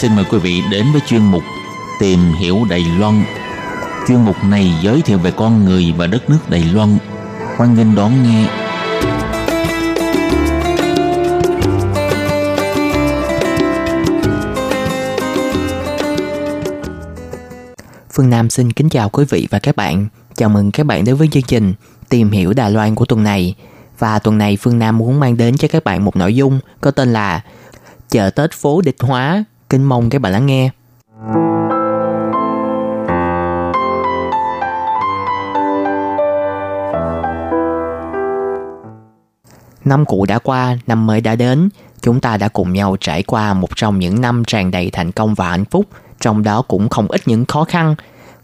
Xin mời quý vị đến với chuyên mục Tìm hiểu Đài Loan. Chuyên mục này giới thiệu về con người và đất nước Đài Loan. Hoan nghênh đón nghe. Phương Nam xin kính chào quý vị và các bạn. Chào mừng các bạn đến với chương trình Tìm hiểu Đài Loan của tuần này. Và tuần này Phương Nam muốn mang đến cho các bạn một nội dung có tên là Chợ Tết phố địch hóa. Kính mong các bạn lắng nghe. Năm cũ đã qua, năm mới đã đến. Chúng ta đã cùng nhau trải qua một trong những năm tràn đầy thành công và hạnh phúc, trong đó cũng không ít những khó khăn.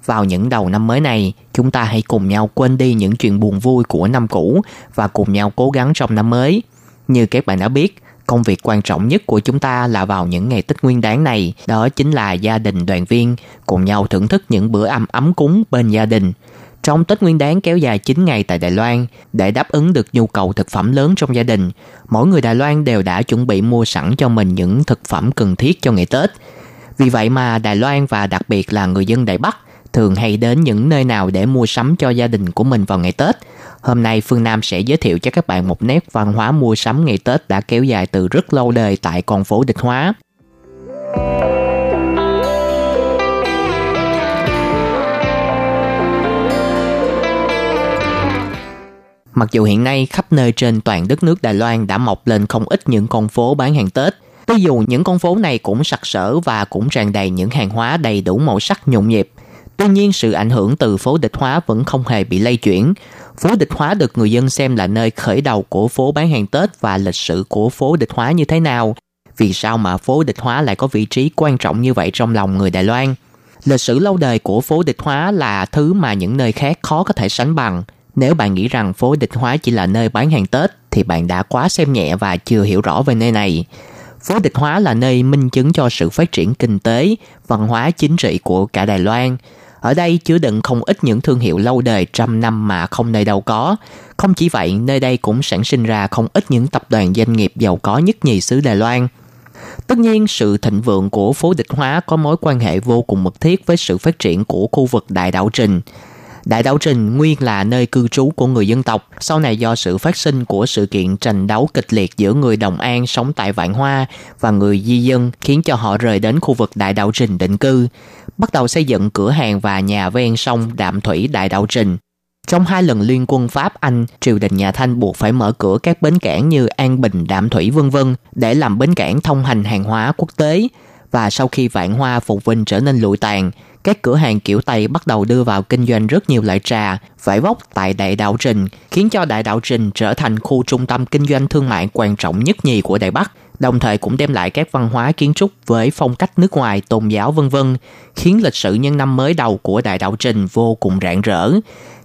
Vào những đầu năm mới này, chúng ta hãy cùng nhau quên đi những chuyện buồn vui của năm cũ và cùng nhau cố gắng trong năm mới. Như các bạn đã biết, công việc quan trọng nhất của chúng ta là vào những ngày Tết Nguyên đáng này, đó chính là gia đình đoàn viên cùng nhau thưởng thức những bữa ăn ấm cúng bên gia đình. Trong Tết Nguyên đáng kéo dài 9 ngày tại Đài Loan, để đáp ứng được nhu cầu thực phẩm lớn trong gia đình, mỗi người Đài Loan đều đã chuẩn bị mua sẵn cho mình những thực phẩm cần thiết cho ngày Tết. Vì vậy mà Đài Loan và đặc biệt là người dân Đài Bắc thường hay đến những nơi nào để mua sắm cho gia đình của mình vào ngày Tết. Hôm nay Phương Nam sẽ giới thiệu cho các bạn một nét văn hóa mua sắm ngày Tết đã kéo dài từ rất lâu đời tại con phố Địch Hóa. Mặc dù hiện nay khắp nơi trên toàn đất nước Đài Loan đã mọc lên không ít những con phố bán hàng Tết, Tuy dù những con phố này cũng sặc sỡ và cũng tràn đầy những hàng hóa đầy đủ màu sắc nhộn nhịp, Tuy nhiên, sự ảnh hưởng từ phố địch hóa vẫn không hề bị lây chuyển. Phố địch hóa được người dân xem là nơi khởi đầu của phố bán hàng Tết và lịch sử của phố địch hóa như thế nào. Vì sao mà phố địch hóa lại có vị trí quan trọng như vậy trong lòng người Đài Loan? Lịch sử lâu đời của phố địch hóa là thứ mà những nơi khác khó có thể sánh bằng. Nếu bạn nghĩ rằng phố địch hóa chỉ là nơi bán hàng Tết thì bạn đã quá xem nhẹ và chưa hiểu rõ về nơi này. Phố địch hóa là nơi minh chứng cho sự phát triển kinh tế, văn hóa chính trị của cả Đài Loan. Ở đây chứa đựng không ít những thương hiệu lâu đời trăm năm mà không nơi đâu có. Không chỉ vậy, nơi đây cũng sản sinh ra không ít những tập đoàn doanh nghiệp giàu có nhất nhì xứ Đài Loan. Tất nhiên, sự thịnh vượng của phố địch hóa có mối quan hệ vô cùng mật thiết với sự phát triển của khu vực Đại Đạo Trình. Đại đấu Trình nguyên là nơi cư trú của người dân tộc, sau này do sự phát sinh của sự kiện tranh đấu kịch liệt giữa người Đồng An sống tại Vạn Hoa và người di dân khiến cho họ rời đến khu vực Đại Đạo Trình định cư, bắt đầu xây dựng cửa hàng và nhà ven sông Đạm Thủy Đại Đạo Trình. Trong hai lần liên quân Pháp Anh, triều đình nhà Thanh buộc phải mở cửa các bến cảng như An Bình, Đạm Thủy vân vân để làm bến cảng thông hành hàng hóa quốc tế. Và sau khi Vạn Hoa phục vinh trở nên lụi tàn, các cửa hàng kiểu Tây bắt đầu đưa vào kinh doanh rất nhiều loại trà, vải vóc tại Đại Đạo Trình, khiến cho Đại Đạo Trình trở thành khu trung tâm kinh doanh thương mại quan trọng nhất nhì của Đài Bắc, đồng thời cũng đem lại các văn hóa kiến trúc với phong cách nước ngoài, tôn giáo vân vân, khiến lịch sử nhân năm mới đầu của Đại Đạo Trình vô cùng rạng rỡ.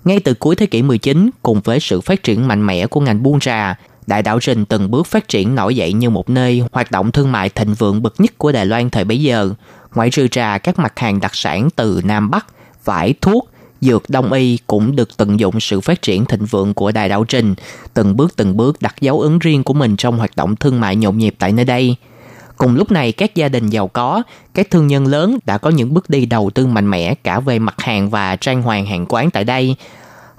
Ngay từ cuối thế kỷ 19, cùng với sự phát triển mạnh mẽ của ngành buôn trà, Đại đảo Trình từng bước phát triển nổi dậy như một nơi hoạt động thương mại thịnh vượng bậc nhất của Đài Loan thời bấy giờ. Ngoại trừ trà, các mặt hàng đặc sản từ Nam Bắc, vải, thuốc, dược đông y cũng được tận dụng sự phát triển thịnh vượng của Đài đảo Trình, từng bước từng bước đặt dấu ấn riêng của mình trong hoạt động thương mại nhộn nhịp tại nơi đây. Cùng lúc này, các gia đình giàu có, các thương nhân lớn đã có những bước đi đầu tư mạnh mẽ cả về mặt hàng và trang hoàng hàng quán tại đây.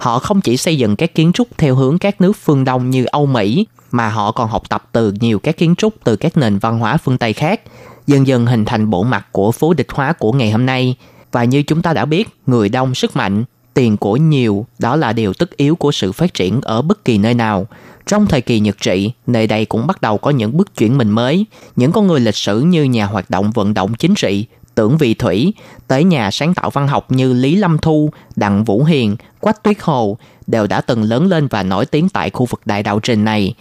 Họ không chỉ xây dựng các kiến trúc theo hướng các nước phương Đông như Âu Mỹ, mà họ còn học tập từ nhiều các kiến trúc từ các nền văn hóa phương Tây khác, dần dần hình thành bộ mặt của phố địch hóa của ngày hôm nay. Và như chúng ta đã biết, người đông sức mạnh, tiền của nhiều đó là điều tất yếu của sự phát triển ở bất kỳ nơi nào. Trong thời kỳ Nhật trị, nơi đây cũng bắt đầu có những bước chuyển mình mới. Những con người lịch sử như nhà hoạt động vận động chính trị, tưởng vị thủy, tới nhà sáng tạo văn học như Lý Lâm Thu, Đặng Vũ Hiền, Quách Tuyết Hồ đều đã từng lớn lên và nổi tiếng tại khu vực đại đạo trình này.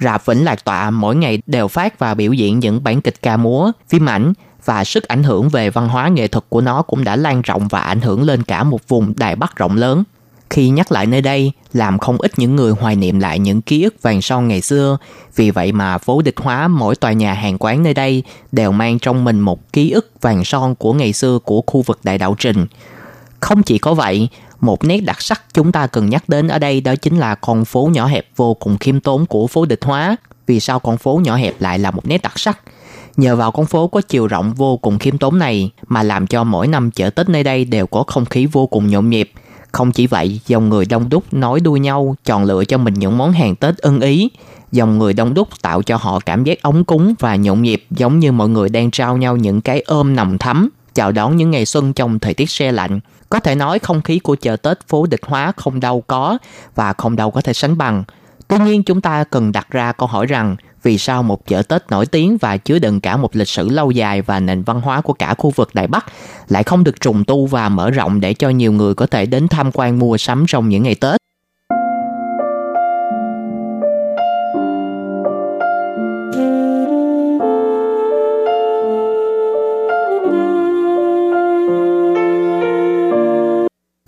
Rạp Vĩnh Lạc Tọa mỗi ngày đều phát và biểu diễn những bản kịch ca múa, phim ảnh và sức ảnh hưởng về văn hóa nghệ thuật của nó cũng đã lan rộng và ảnh hưởng lên cả một vùng Đài Bắc rộng lớn. Khi nhắc lại nơi đây, làm không ít những người hoài niệm lại những ký ức vàng son ngày xưa. Vì vậy mà phố địch hóa mỗi tòa nhà hàng quán nơi đây đều mang trong mình một ký ức vàng son của ngày xưa của khu vực Đại Đạo Trình. Không chỉ có vậy, một nét đặc sắc chúng ta cần nhắc đến ở đây đó chính là con phố nhỏ hẹp vô cùng khiêm tốn của phố địch hóa. Vì sao con phố nhỏ hẹp lại là một nét đặc sắc? Nhờ vào con phố có chiều rộng vô cùng khiêm tốn này mà làm cho mỗi năm chợ Tết nơi đây đều có không khí vô cùng nhộn nhịp. Không chỉ vậy, dòng người đông đúc nói đuôi nhau, chọn lựa cho mình những món hàng Tết ưng ý. Dòng người đông đúc tạo cho họ cảm giác ống cúng và nhộn nhịp giống như mọi người đang trao nhau những cái ôm nồng thắm, chào đón những ngày xuân trong thời tiết xe lạnh. Có thể nói không khí của chợ Tết phố địch hóa không đâu có và không đâu có thể sánh bằng. Tuy nhiên chúng ta cần đặt ra câu hỏi rằng vì sao một chợ Tết nổi tiếng và chứa đựng cả một lịch sử lâu dài và nền văn hóa của cả khu vực Đại Bắc lại không được trùng tu và mở rộng để cho nhiều người có thể đến tham quan mua sắm trong những ngày Tết.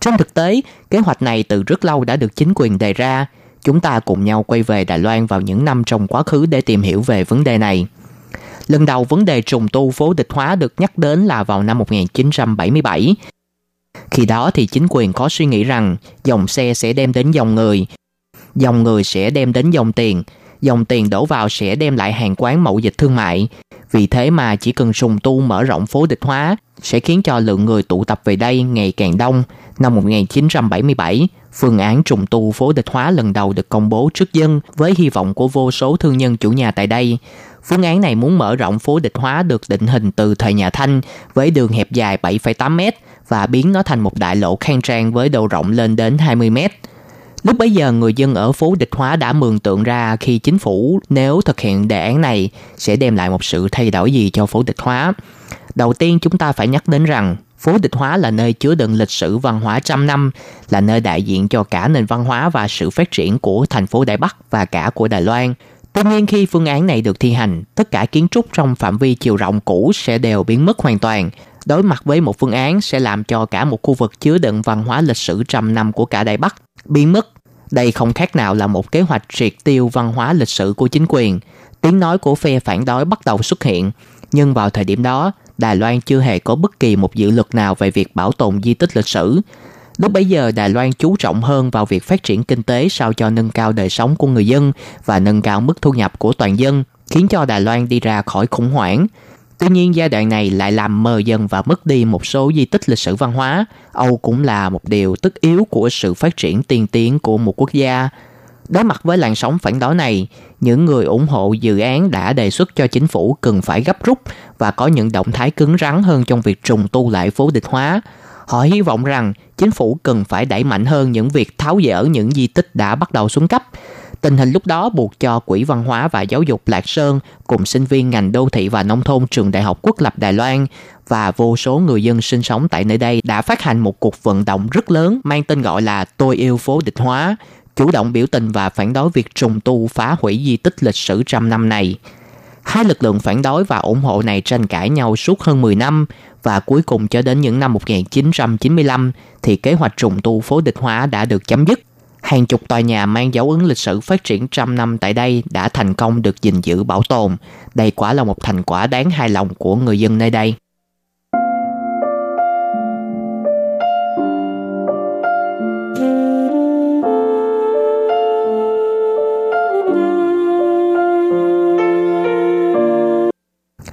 Trên thực tế, kế hoạch này từ rất lâu đã được chính quyền đề ra, chúng ta cùng nhau quay về Đài Loan vào những năm trong quá khứ để tìm hiểu về vấn đề này. Lần đầu vấn đề trùng tu phố địch hóa được nhắc đến là vào năm 1977. Khi đó thì chính quyền có suy nghĩ rằng dòng xe sẽ đem đến dòng người, dòng người sẽ đem đến dòng tiền, dòng tiền đổ vào sẽ đem lại hàng quán mậu dịch thương mại. Vì thế mà chỉ cần trùng tu mở rộng phố địch hóa sẽ khiến cho lượng người tụ tập về đây ngày càng đông. Năm 1977, Phương án trùng tu phố địch hóa lần đầu được công bố trước dân với hy vọng của vô số thương nhân chủ nhà tại đây. Phương án này muốn mở rộng phố địch hóa được định hình từ thời nhà Thanh với đường hẹp dài 7,8 m và biến nó thành một đại lộ khang trang với độ rộng lên đến 20 m. Lúc bấy giờ người dân ở phố địch hóa đã mường tượng ra khi chính phủ nếu thực hiện đề án này sẽ đem lại một sự thay đổi gì cho phố địch hóa. Đầu tiên chúng ta phải nhắc đến rằng Phố Địch Hóa là nơi chứa đựng lịch sử văn hóa trăm năm, là nơi đại diện cho cả nền văn hóa và sự phát triển của thành phố Đài Bắc và cả của Đài Loan. Tuy nhiên khi phương án này được thi hành, tất cả kiến trúc trong phạm vi chiều rộng cũ sẽ đều biến mất hoàn toàn. Đối mặt với một phương án sẽ làm cho cả một khu vực chứa đựng văn hóa lịch sử trăm năm của cả Đài Bắc biến mất. Đây không khác nào là một kế hoạch triệt tiêu văn hóa lịch sử của chính quyền. Tiếng nói của phe phản đối bắt đầu xuất hiện, nhưng vào thời điểm đó, Đài Loan chưa hề có bất kỳ một dự luật nào về việc bảo tồn di tích lịch sử. Lúc bấy giờ Đài Loan chú trọng hơn vào việc phát triển kinh tế sao cho nâng cao đời sống của người dân và nâng cao mức thu nhập của toàn dân, khiến cho Đài Loan đi ra khỏi khủng hoảng. Tuy nhiên giai đoạn này lại làm mờ dần và mất đi một số di tích lịch sử văn hóa. Âu cũng là một điều tất yếu của sự phát triển tiên tiến của một quốc gia. Đối mặt với làn sóng phản đối này, những người ủng hộ dự án đã đề xuất cho chính phủ cần phải gấp rút và có những động thái cứng rắn hơn trong việc trùng tu lại phố địch hóa. Họ hy vọng rằng chính phủ cần phải đẩy mạnh hơn những việc tháo dỡ những di tích đã bắt đầu xuống cấp. Tình hình lúc đó buộc cho Quỹ Văn hóa và Giáo dục Lạc Sơn cùng sinh viên ngành đô thị và nông thôn trường Đại học Quốc lập Đài Loan và vô số người dân sinh sống tại nơi đây đã phát hành một cuộc vận động rất lớn mang tên gọi là Tôi yêu phố địch hóa chủ động biểu tình và phản đối việc trùng tu phá hủy di tích lịch sử trăm năm này. Hai lực lượng phản đối và ủng hộ này tranh cãi nhau suốt hơn 10 năm và cuối cùng cho đến những năm 1995 thì kế hoạch trùng tu phố địch hóa đã được chấm dứt. Hàng chục tòa nhà mang dấu ấn lịch sử phát triển trăm năm tại đây đã thành công được gìn giữ bảo tồn. Đây quả là một thành quả đáng hài lòng của người dân nơi đây.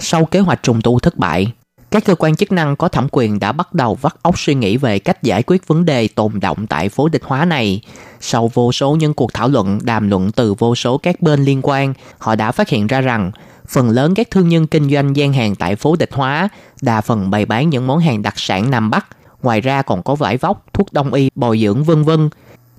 Sau kế hoạch trùng tu thất bại, các cơ quan chức năng có thẩm quyền đã bắt đầu vắt óc suy nghĩ về cách giải quyết vấn đề tồn động tại phố địch hóa này. Sau vô số những cuộc thảo luận, đàm luận từ vô số các bên liên quan, họ đã phát hiện ra rằng phần lớn các thương nhân kinh doanh gian hàng tại phố địch hóa đa phần bày bán những món hàng đặc sản Nam Bắc Ngoài ra còn có vải vóc, thuốc đông y, bồi dưỡng vân vân.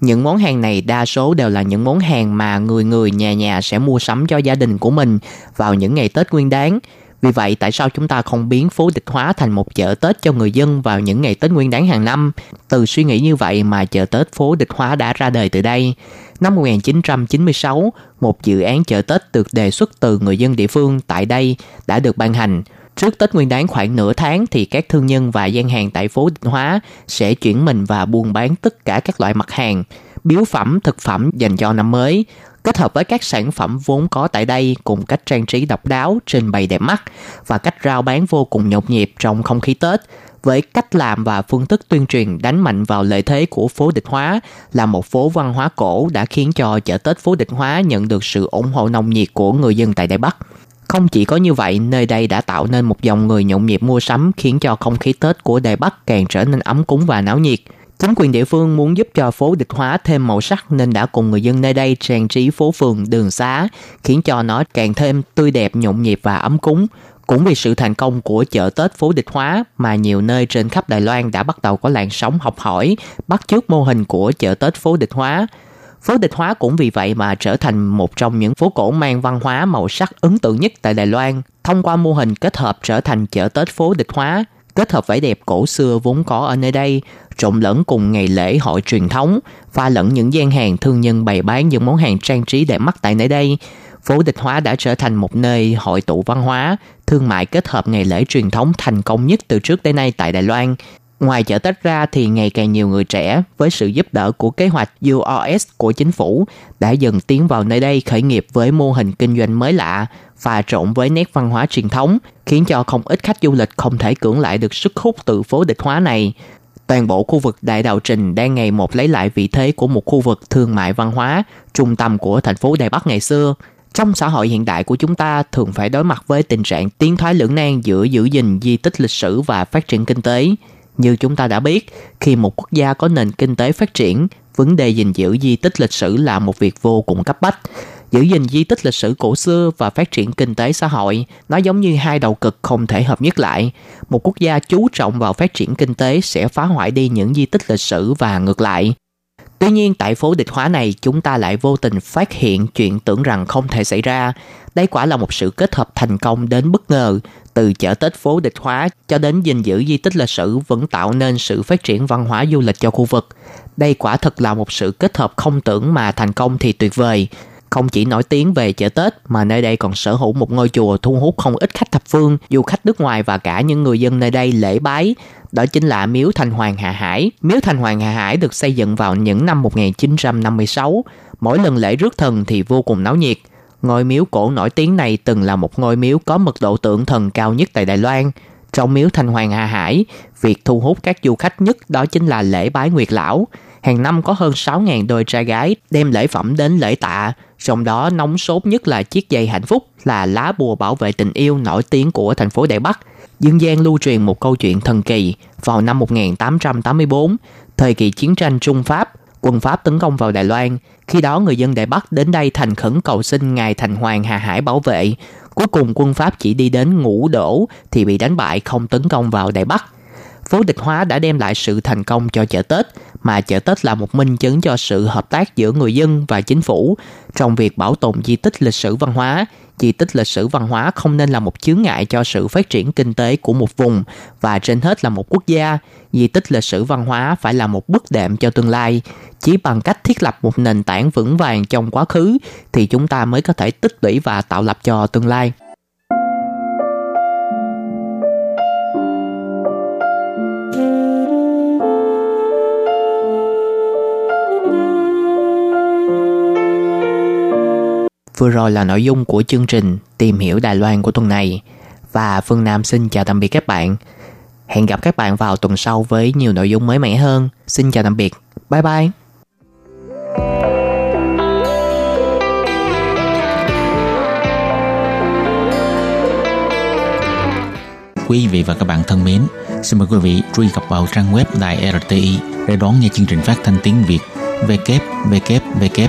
Những món hàng này đa số đều là những món hàng mà người người nhà nhà sẽ mua sắm cho gia đình của mình vào những ngày Tết Nguyên đáng. Vì vậy, tại sao chúng ta không biến phố địch hóa thành một chợ Tết cho người dân vào những ngày Tết Nguyên đáng hàng năm? Từ suy nghĩ như vậy mà chợ Tết phố địch hóa đã ra đời từ đây. Năm 1996, một dự án chợ Tết được đề xuất từ người dân địa phương tại đây đã được ban hành. Trước Tết Nguyên đán khoảng nửa tháng thì các thương nhân và gian hàng tại phố Định Hóa sẽ chuyển mình và buôn bán tất cả các loại mặt hàng, biếu phẩm, thực phẩm dành cho năm mới, kết hợp với các sản phẩm vốn có tại đây cùng cách trang trí độc đáo, trình bày đẹp mắt và cách rao bán vô cùng nhộn nhịp trong không khí Tết với cách làm và phương thức tuyên truyền đánh mạnh vào lợi thế của phố Địch Hóa là một phố văn hóa cổ đã khiến cho chợ Tết phố Địch Hóa nhận được sự ủng hộ nồng nhiệt của người dân tại Đài Bắc. Không chỉ có như vậy, nơi đây đã tạo nên một dòng người nhộn nhịp mua sắm khiến cho không khí Tết của Đài Bắc càng trở nên ấm cúng và náo nhiệt. Chính quyền địa phương muốn giúp cho phố địch hóa thêm màu sắc nên đã cùng người dân nơi đây trang trí phố phường, đường xá, khiến cho nó càng thêm tươi đẹp, nhộn nhịp và ấm cúng. Cũng vì sự thành công của chợ Tết phố địch hóa mà nhiều nơi trên khắp Đài Loan đã bắt đầu có làn sóng học hỏi, bắt chước mô hình của chợ Tết phố địch hóa. Phố địch hóa cũng vì vậy mà trở thành một trong những phố cổ mang văn hóa màu sắc ấn tượng nhất tại Đài Loan, thông qua mô hình kết hợp trở thành chợ Tết phố địch hóa, kết hợp vẻ đẹp cổ xưa vốn có ở nơi đây, trộn lẫn cùng ngày lễ hội truyền thống, pha lẫn những gian hàng thương nhân bày bán những món hàng trang trí đẹp mắt tại nơi đây. Phố Địch Hóa đã trở thành một nơi hội tụ văn hóa, thương mại kết hợp ngày lễ truyền thống thành công nhất từ trước đến nay tại Đài Loan. Ngoài chợ Tết ra thì ngày càng nhiều người trẻ với sự giúp đỡ của kế hoạch UOS của chính phủ đã dần tiến vào nơi đây khởi nghiệp với mô hình kinh doanh mới lạ, và trộn với nét văn hóa truyền thống, khiến cho không ít khách du lịch không thể cưỡng lại được sức hút từ phố địch hóa này. Toàn bộ khu vực Đại Đạo Trình đang ngày một lấy lại vị thế của một khu vực thương mại văn hóa, trung tâm của thành phố Đài Bắc ngày xưa. Trong xã hội hiện đại của chúng ta thường phải đối mặt với tình trạng tiến thoái lưỡng nan giữa giữ gìn di tích lịch sử và phát triển kinh tế. Như chúng ta đã biết, khi một quốc gia có nền kinh tế phát triển, vấn đề gìn giữ di tích lịch sử là một việc vô cùng cấp bách giữ gìn di tích lịch sử cổ xưa và phát triển kinh tế xã hội nó giống như hai đầu cực không thể hợp nhất lại một quốc gia chú trọng vào phát triển kinh tế sẽ phá hoại đi những di tích lịch sử và ngược lại Tuy nhiên, tại phố địch hóa này, chúng ta lại vô tình phát hiện chuyện tưởng rằng không thể xảy ra. Đây quả là một sự kết hợp thành công đến bất ngờ. Từ chợ Tết phố địch hóa cho đến gìn giữ di tích lịch sử vẫn tạo nên sự phát triển văn hóa du lịch cho khu vực. Đây quả thật là một sự kết hợp không tưởng mà thành công thì tuyệt vời. Không chỉ nổi tiếng về chợ Tết mà nơi đây còn sở hữu một ngôi chùa thu hút không ít khách thập phương, du khách nước ngoài và cả những người dân nơi đây lễ bái. Đó chính là Miếu Thành Hoàng Hà Hải. Miếu Thành Hoàng Hà Hải được xây dựng vào những năm 1956. Mỗi lần lễ rước thần thì vô cùng náo nhiệt. Ngôi miếu cổ nổi tiếng này từng là một ngôi miếu có mật độ tượng thần cao nhất tại Đài Loan. Trong miếu Thanh Hoàng Hà Hải, việc thu hút các du khách nhất đó chính là lễ bái Nguyệt Lão. Hàng năm có hơn 6.000 đôi trai gái đem lễ phẩm đến lễ tạ, trong đó nóng sốt nhất là chiếc dây hạnh phúc là lá bùa bảo vệ tình yêu nổi tiếng của thành phố Đài Bắc. dân gian lưu truyền một câu chuyện thần kỳ vào năm 1884, thời kỳ chiến tranh Trung Pháp, quân Pháp tấn công vào Đài Loan. Khi đó người dân Đài Bắc đến đây thành khẩn cầu xin Ngài Thành Hoàng Hà Hải bảo vệ. Cuối cùng quân Pháp chỉ đi đến ngũ đổ thì bị đánh bại không tấn công vào Đài Bắc. Phố địch hóa đã đem lại sự thành công cho chợ Tết, mà chợ Tết là một minh chứng cho sự hợp tác giữa người dân và chính phủ trong việc bảo tồn di tích lịch sử văn hóa. Di tích lịch sử văn hóa không nên là một chướng ngại cho sự phát triển kinh tế của một vùng và trên hết là một quốc gia. Di tích lịch sử văn hóa phải là một bước đệm cho tương lai. Chỉ bằng cách thiết lập một nền tảng vững vàng trong quá khứ thì chúng ta mới có thể tích lũy và tạo lập cho tương lai. Vừa rồi là nội dung của chương trình Tìm hiểu Đài Loan của tuần này. Và Phương Nam xin chào tạm biệt các bạn. Hẹn gặp các bạn vào tuần sau với nhiều nội dung mới mẻ hơn. Xin chào tạm biệt. Bye bye. Quý vị và các bạn thân mến, xin mời quý vị truy cập vào trang web Đài RTI để đón nghe chương trình phát thanh tiếng Việt www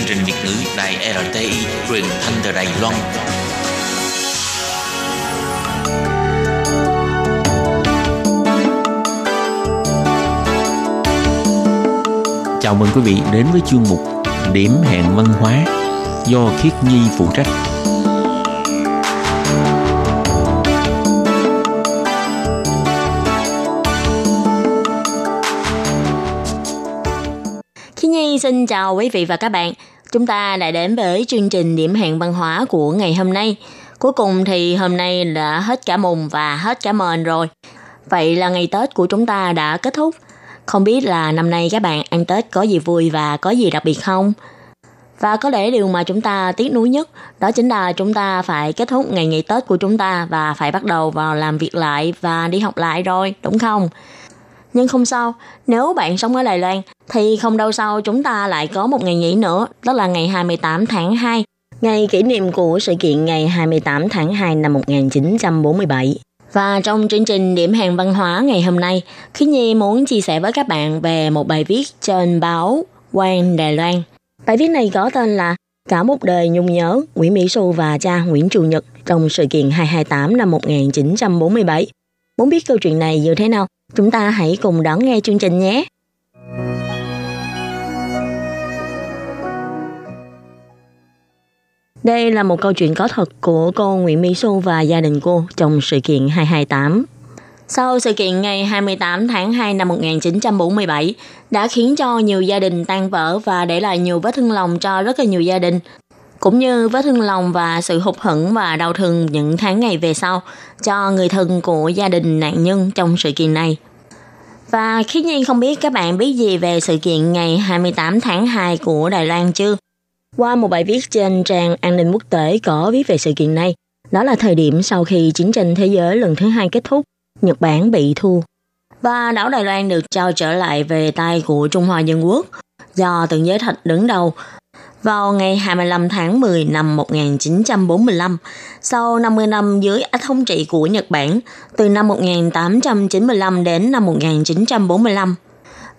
chương trình Việt ngữ Đài RTI truyền thanh từ Đài Loan. Chào mừng quý vị đến với chương mục Điểm hẹn văn hóa do Khiết Nhi phụ trách. Xin chào quý vị và các bạn. Chúng ta đã đến với chương trình điểm hẹn văn hóa của ngày hôm nay. Cuối cùng thì hôm nay đã hết cả mùng và hết cả mền rồi. Vậy là ngày Tết của chúng ta đã kết thúc. Không biết là năm nay các bạn ăn Tết có gì vui và có gì đặc biệt không? Và có lẽ điều mà chúng ta tiếc nuối nhất đó chính là chúng ta phải kết thúc ngày nghỉ Tết của chúng ta và phải bắt đầu vào làm việc lại và đi học lại rồi, đúng không? Nhưng không sao, nếu bạn sống ở Đài Loan thì không đâu sau chúng ta lại có một ngày nghỉ nữa, đó là ngày 28 tháng 2, ngày kỷ niệm của sự kiện ngày 28 tháng 2 năm 1947. Và trong chương trình điểm hàng văn hóa ngày hôm nay, Khí Nhi muốn chia sẻ với các bạn về một bài viết trên báo Quan Đài Loan. Bài viết này có tên là Cả một đời nhung nhớ Nguyễn Mỹ Xu và cha Nguyễn Trù Nhật trong sự kiện 228 năm 1947. Muốn biết câu chuyện này như thế nào? Chúng ta hãy cùng đón nghe chương trình nhé. Đây là một câu chuyện có thật của cô Nguyễn Mỹ Xu và gia đình cô trong sự kiện 228. Sau sự kiện ngày 28 tháng 2 năm 1947 đã khiến cho nhiều gia đình tan vỡ và để lại nhiều vết thương lòng cho rất là nhiều gia đình cũng như vết thương lòng và sự hụt hẫng và đau thương những tháng ngày về sau cho người thân của gia đình nạn nhân trong sự kiện này. Và khi nhiên không biết các bạn biết gì về sự kiện ngày 28 tháng 2 của Đài Loan chưa? Qua một bài viết trên trang An ninh quốc tế có viết về sự kiện này, đó là thời điểm sau khi chiến tranh thế giới lần thứ hai kết thúc, Nhật Bản bị thua. Và đảo Đài Loan được trao trở lại về tay của Trung Hoa Dân Quốc do tượng giới thạch đứng đầu vào ngày 25 tháng 10 năm 1945, sau 50 năm dưới ách thống trị của Nhật Bản, từ năm 1895 đến năm 1945.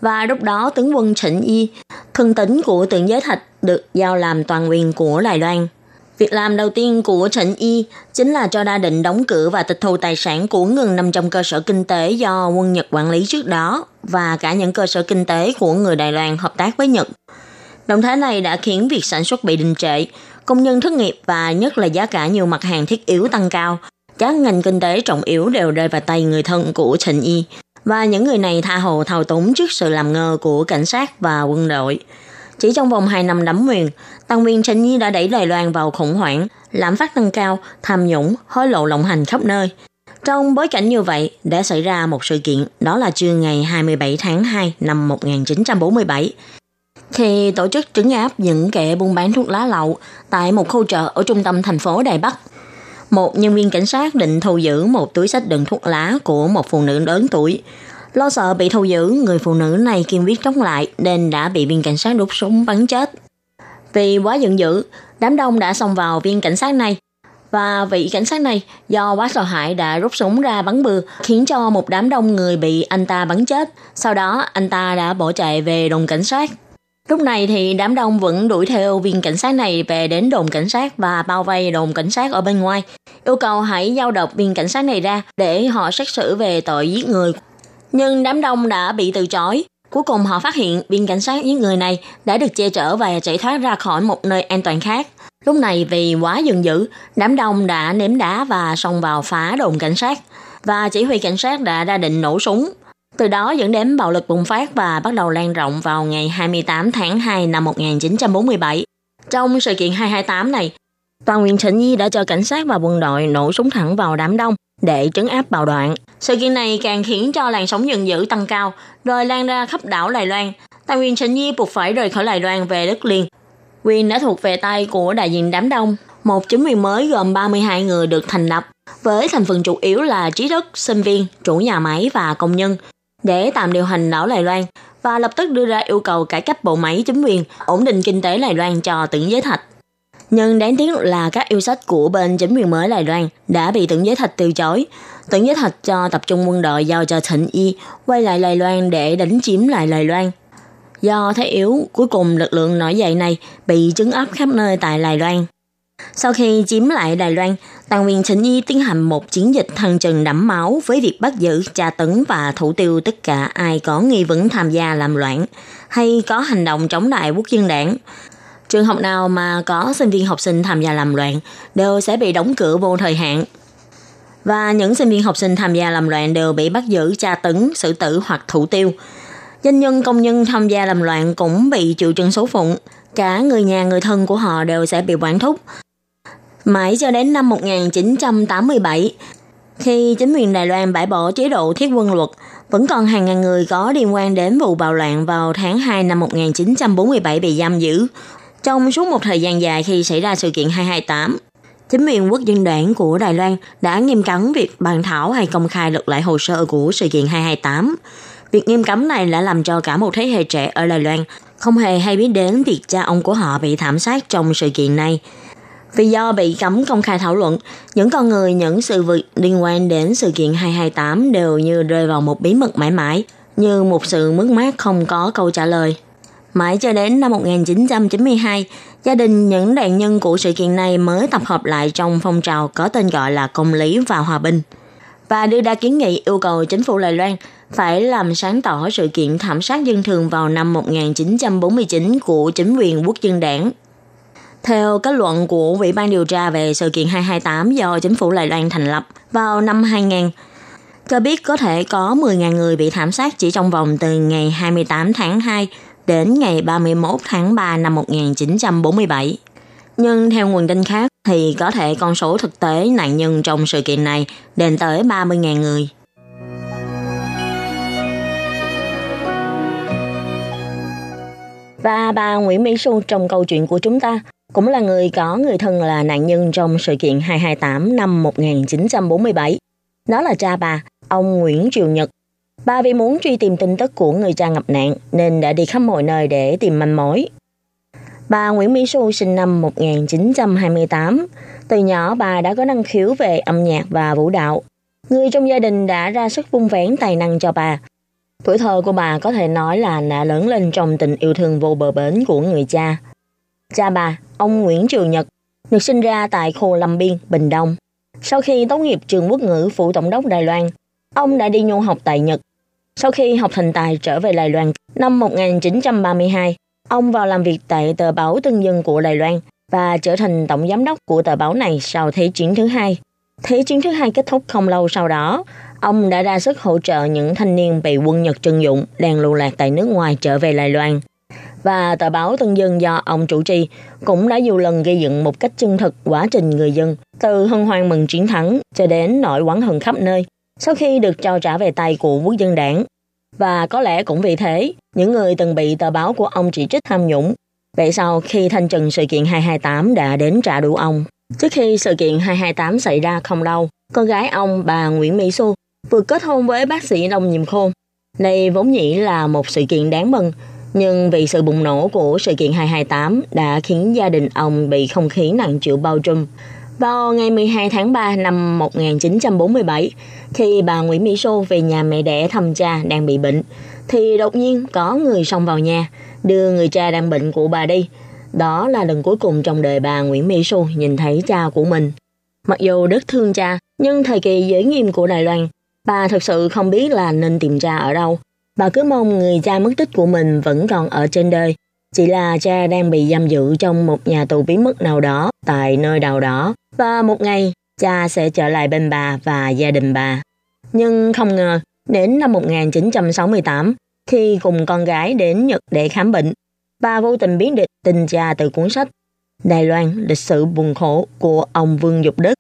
Và lúc đó tướng quân Trịnh Y, thân tính của tượng giới thạch được giao làm toàn quyền của Đài Loan. Việc làm đầu tiên của Trịnh Y chính là cho đa định đóng cửa và tịch thu tài sản của gần 500 cơ sở kinh tế do quân Nhật quản lý trước đó và cả những cơ sở kinh tế của người Đài Loan hợp tác với Nhật. Động thái này đã khiến việc sản xuất bị đình trệ, công nhân thất nghiệp và nhất là giá cả nhiều mặt hàng thiết yếu tăng cao. Các ngành kinh tế trọng yếu đều rơi vào tay người thân của Trịnh Y và những người này tha hồ thao túng trước sự làm ngơ của cảnh sát và quân đội. Chỉ trong vòng 2 năm nắm quyền, Tăng viên Trịnh Nhi đã đẩy Đài Loan vào khủng hoảng, lạm phát tăng cao, tham nhũng, hối lộ lộng hành khắp nơi. Trong bối cảnh như vậy, đã xảy ra một sự kiện, đó là trưa ngày 27 tháng 2 năm 1947. Khi tổ chức trấn áp những kẻ buôn bán thuốc lá lậu tại một khu chợ ở trung tâm thành phố Đài Bắc, một nhân viên cảnh sát định thu giữ một túi sách đựng thuốc lá của một phụ nữ lớn tuổi. Lo sợ bị thu giữ, người phụ nữ này kiên quyết chống lại nên đã bị viên cảnh sát đốt súng bắn chết. Vì quá giận dữ, đám đông đã xông vào viên cảnh sát này và vị cảnh sát này do quá sợ hãi đã rút súng ra bắn bừa khiến cho một đám đông người bị anh ta bắn chết. Sau đó anh ta đã bỏ chạy về đồn cảnh sát. Lúc này thì đám đông vẫn đuổi theo viên cảnh sát này về đến đồn cảnh sát và bao vây đồn cảnh sát ở bên ngoài, yêu cầu hãy giao độc viên cảnh sát này ra để họ xét xử về tội giết người. Nhưng đám đông đã bị từ chối. Cuối cùng họ phát hiện viên cảnh sát giết người này đã được che chở và chạy thoát ra khỏi một nơi an toàn khác. Lúc này vì quá giận dữ, đám đông đã ném đá và xông vào phá đồn cảnh sát và chỉ huy cảnh sát đã ra định nổ súng. Từ đó dẫn đến bạo lực bùng phát và bắt đầu lan rộng vào ngày 28 tháng 2 năm 1947. Trong sự kiện 228 này, toàn quyền Trịnh Nhi đã cho cảnh sát và quân đội nổ súng thẳng vào đám đông để trấn áp bạo loạn Sự kiện này càng khiến cho làn sóng giận dữ tăng cao, rồi lan ra khắp đảo Đài Loan. Toàn quyền Trịnh Nhi buộc phải rời khỏi Đài Loan về đất liền. Quyền đã thuộc về tay của đại diện đám đông. Một chính quyền mới gồm 32 người được thành lập, với thành phần chủ yếu là trí thức, sinh viên, chủ nhà máy và công nhân, để tạm điều hành đảo Đài Loan và lập tức đưa ra yêu cầu cải cách bộ máy chính quyền, ổn định kinh tế Đài Loan cho tưởng giới thạch. Nhưng đáng tiếc là các yêu sách của bên chính quyền mới Đài Loan đã bị tưởng giới thạch từ chối. Tưởng giới thạch cho tập trung quân đội giao cho Thịnh Y quay lại Đài Loan để đánh chiếm lại Đài Loan. Do thế yếu, cuối cùng lực lượng nổi dậy này bị trấn áp khắp nơi tại Đài Loan. Sau khi chiếm lại Đài Loan, Tàng Nguyên Thịnh Y tiến hành một chiến dịch thần trần đẫm máu với việc bắt giữ, tra tấn và thủ tiêu tất cả ai có nghi vấn tham gia làm loạn hay có hành động chống đại quốc dân đảng. Trường học nào mà có sinh viên học sinh tham gia làm loạn đều sẽ bị đóng cửa vô thời hạn. Và những sinh viên học sinh tham gia làm loạn đều bị bắt giữ, tra tấn, xử tử hoặc thủ tiêu. Doanh nhân công nhân tham gia làm loạn cũng bị chịu trừng số phụng. Cả người nhà người thân của họ đều sẽ bị quản thúc. Mãi cho đến năm 1987, khi chính quyền Đài Loan bãi bỏ chế độ thiết quân luật, vẫn còn hàng ngàn người có liên quan đến vụ bạo loạn vào tháng 2 năm 1947 bị giam giữ. Trong suốt một thời gian dài khi xảy ra sự kiện 228, chính quyền quốc dân đảng của Đài Loan đã nghiêm cấm việc bàn thảo hay công khai lật lại hồ sơ của sự kiện 228. Việc nghiêm cấm này đã làm cho cả một thế hệ trẻ ở Đài Loan không hề hay biết đến việc cha ông của họ bị thảm sát trong sự kiện này. Vì do bị cấm công khai thảo luận, những con người, những sự việc liên quan đến sự kiện 228 đều như rơi vào một bí mật mãi mãi, như một sự mất mát không có câu trả lời. Mãi cho đến năm 1992, gia đình những nạn nhân của sự kiện này mới tập hợp lại trong phong trào có tên gọi là Công lý và Hòa bình và đưa ra kiến nghị yêu cầu chính phủ Đài Loan phải làm sáng tỏ sự kiện thảm sát dân thường vào năm 1949 của chính quyền quốc dân đảng. Theo kết luận của Ủy ban điều tra về sự kiện 228 do chính phủ Đài Loan thành lập vào năm 2000, cho biết có thể có 10.000 người bị thảm sát chỉ trong vòng từ ngày 28 tháng 2 đến ngày 31 tháng 3 năm 1947. Nhưng theo nguồn tin khác thì có thể con số thực tế nạn nhân trong sự kiện này lên tới 30.000 người. Và bà Nguyễn Mỹ Xu trong câu chuyện của chúng ta cũng là người có người thân là nạn nhân trong sự kiện 228 năm 1947. Đó là cha bà, ông Nguyễn Triều Nhật. Bà vì muốn truy tìm tin tức của người cha ngập nạn nên đã đi khắp mọi nơi để tìm manh mối. Bà Nguyễn Mỹ Xu sinh năm 1928. Từ nhỏ bà đã có năng khiếu về âm nhạc và vũ đạo. Người trong gia đình đã ra sức vung vén tài năng cho bà. Tuổi thơ của bà có thể nói là đã lớn lên trong tình yêu thương vô bờ bến của người cha. Cha bà, ông Nguyễn Trường Nhật, được sinh ra tại khu Lâm Biên, Bình Đông. Sau khi tốt nghiệp trường quốc ngữ phụ tổng đốc Đài Loan, ông đã đi du học tại Nhật. Sau khi học thành tài trở về Đài Loan năm 1932, ông vào làm việc tại tờ báo Tân Dân của Đài Loan và trở thành tổng giám đốc của tờ báo này sau Thế chiến thứ hai. Thế chiến thứ hai kết thúc không lâu sau đó, ông đã ra sức hỗ trợ những thanh niên bị quân Nhật trưng dụng đang lưu lạc tại nước ngoài trở về Đài Loan và tờ báo Tân Dân do ông chủ trì cũng đã nhiều lần gây dựng một cách chân thực quá trình người dân từ hân hoan mừng chiến thắng cho đến nỗi oán hận khắp nơi sau khi được trao trả về tay của quốc dân đảng. Và có lẽ cũng vì thế, những người từng bị tờ báo của ông chỉ trích tham nhũng. Vậy sau khi thanh trừng sự kiện 228 đã đến trả đủ ông. Trước khi sự kiện 228 xảy ra không lâu, con gái ông bà Nguyễn Mỹ Xu vừa kết hôn với bác sĩ Đông Nhiệm Khôn. Đây vốn nhĩ là một sự kiện đáng mừng, nhưng vì sự bùng nổ của sự kiện 228 đã khiến gia đình ông bị không khí nặng chịu bao trùm. Vào ngày 12 tháng 3 năm 1947, khi bà Nguyễn Mỹ Xô về nhà mẹ đẻ thăm cha đang bị bệnh, thì đột nhiên có người xông vào nhà, đưa người cha đang bệnh của bà đi. Đó là lần cuối cùng trong đời bà Nguyễn Mỹ Xô nhìn thấy cha của mình. Mặc dù rất thương cha, nhưng thời kỳ giới nghiêm của Đài Loan, bà thực sự không biết là nên tìm cha ở đâu. Bà cứ mong người cha mất tích của mình vẫn còn ở trên đời. Chỉ là cha đang bị giam giữ trong một nhà tù bí mật nào đó tại nơi nào đó. Và một ngày, cha sẽ trở lại bên bà và gia đình bà. Nhưng không ngờ, Đến năm 1968, khi cùng con gái đến Nhật để khám bệnh, bà vô tình biến được tình cha từ cuốn sách Đài Loan lịch sử buồn khổ của ông Vương Dục Đức.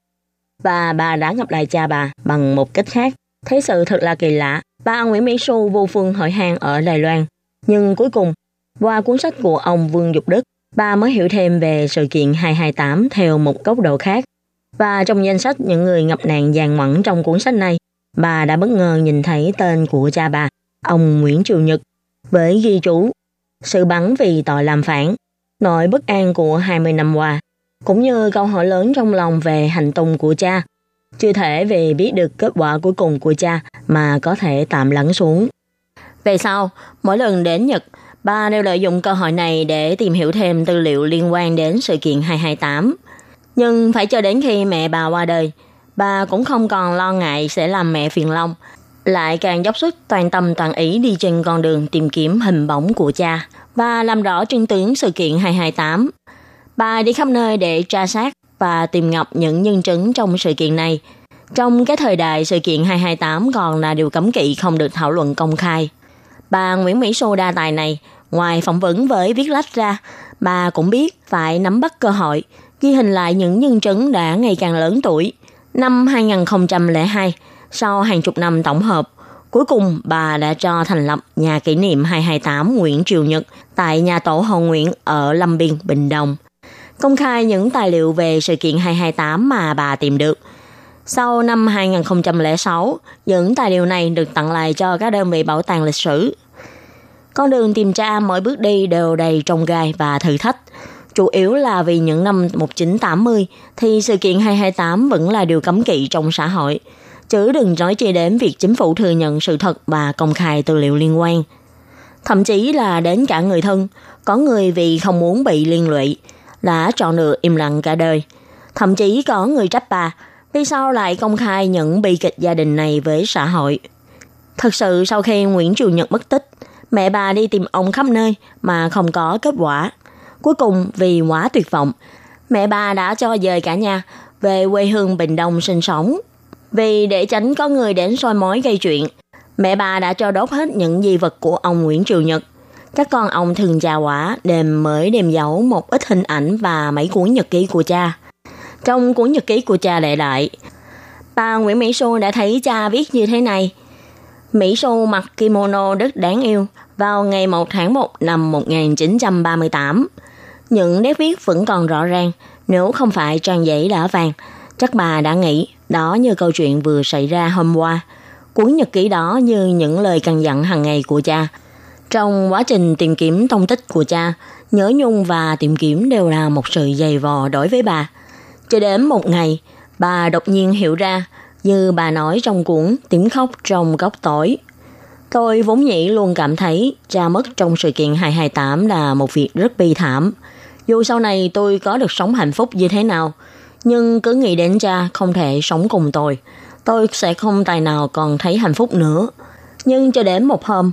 Và bà đã gặp lại cha bà bằng một cách khác. thấy sự thật là kỳ lạ. Bà Nguyễn Mỹ Xu vô phương hỏi han ở Đài Loan. Nhưng cuối cùng, qua cuốn sách của ông Vương Dục Đức, bà mới hiểu thêm về sự kiện 228 theo một góc độ khác. Và trong danh sách những người ngập nạn dàn mẫn trong cuốn sách này, bà đã bất ngờ nhìn thấy tên của cha bà, ông Nguyễn Triều Nhật, với ghi chú sự bắn vì tội làm phản, nỗi bất an của 20 năm qua, cũng như câu hỏi lớn trong lòng về hành tung của cha. Chưa thể vì biết được kết quả cuối cùng của cha mà có thể tạm lắng xuống. Về sau, mỗi lần đến Nhật, ba đều lợi dụng cơ hội này để tìm hiểu thêm tư liệu liên quan đến sự kiện 228. Nhưng phải cho đến khi mẹ bà qua đời, bà cũng không còn lo ngại sẽ làm mẹ phiền lòng, lại càng dốc sức toàn tâm toàn ý đi trên con đường tìm kiếm hình bóng của cha và làm rõ chân tướng sự kiện 228. Bà đi khắp nơi để tra sát và tìm ngọc những nhân chứng trong sự kiện này. Trong cái thời đại sự kiện 228 còn là điều cấm kỵ không được thảo luận công khai. Bà Nguyễn Mỹ Sô đa tài này, ngoài phỏng vấn với viết lách ra, bà cũng biết phải nắm bắt cơ hội, ghi hình lại những nhân chứng đã ngày càng lớn tuổi. Năm 2002, sau hàng chục năm tổng hợp, cuối cùng bà đã cho thành lập nhà kỷ niệm 228 Nguyễn Triều Nhật tại nhà tổ Hồ Nguyễn ở Lâm Biên, Bình Đồng. Công khai những tài liệu về sự kiện 228 mà bà tìm được. Sau năm 2006, những tài liệu này được tặng lại cho các đơn vị bảo tàng lịch sử. Con đường tìm tra mỗi bước đi đều đầy trông gai và thử thách. Chủ yếu là vì những năm 1980 thì sự kiện 228 vẫn là điều cấm kỵ trong xã hội – chứ đừng nói chi đến việc chính phủ thừa nhận sự thật và công khai tư liệu liên quan. Thậm chí là đến cả người thân, có người vì không muốn bị liên lụy, đã chọn lựa im lặng cả đời. Thậm chí có người trách bà, vì sao lại công khai những bi kịch gia đình này với xã hội. Thật sự sau khi Nguyễn Triều Nhật mất tích, mẹ bà đi tìm ông khắp nơi mà không có kết quả. Cuối cùng vì quá tuyệt vọng, mẹ bà đã cho dời cả nhà về quê hương Bình Đông sinh sống vì để tránh có người đến soi mói gây chuyện, mẹ bà đã cho đốt hết những di vật của ông Nguyễn Triều Nhật. Các con ông thường già quả đêm mới đem giấu một ít hình ảnh và mấy cuốn nhật ký của cha. Trong cuốn nhật ký của cha để lại, bà Nguyễn Mỹ Xu đã thấy cha viết như thế này. Mỹ Xu mặc kimono rất đáng yêu vào ngày 1 tháng 1 năm 1938. Những nét viết vẫn còn rõ ràng, nếu không phải trang giấy đã vàng, chắc bà đã nghĩ đó như câu chuyện vừa xảy ra hôm qua. Cuốn nhật ký đó như những lời căn dặn hàng ngày của cha. Trong quá trình tìm kiếm thông tích của cha, nhớ nhung và tìm kiếm đều là một sự dày vò đối với bà. Cho đến một ngày, bà đột nhiên hiểu ra, như bà nói trong cuốn Tiếng khóc trong góc tối. Tôi vốn nhĩ luôn cảm thấy cha mất trong sự kiện 228 là một việc rất bi thảm. Dù sau này tôi có được sống hạnh phúc như thế nào, nhưng cứ nghĩ đến cha không thể sống cùng tôi, tôi sẽ không tài nào còn thấy hạnh phúc nữa. Nhưng cho đến một hôm,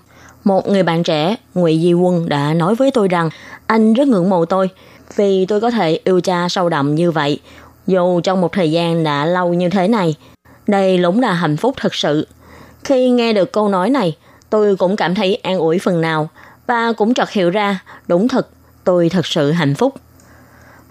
một người bạn trẻ, Ngụy Di Quân đã nói với tôi rằng anh rất ngưỡng mộ tôi vì tôi có thể yêu cha sâu đậm như vậy, dù trong một thời gian đã lâu như thế này. Đây đúng là hạnh phúc thật sự. Khi nghe được câu nói này, tôi cũng cảm thấy an ủi phần nào và cũng chợt hiểu ra, đúng thật, tôi thật sự hạnh phúc.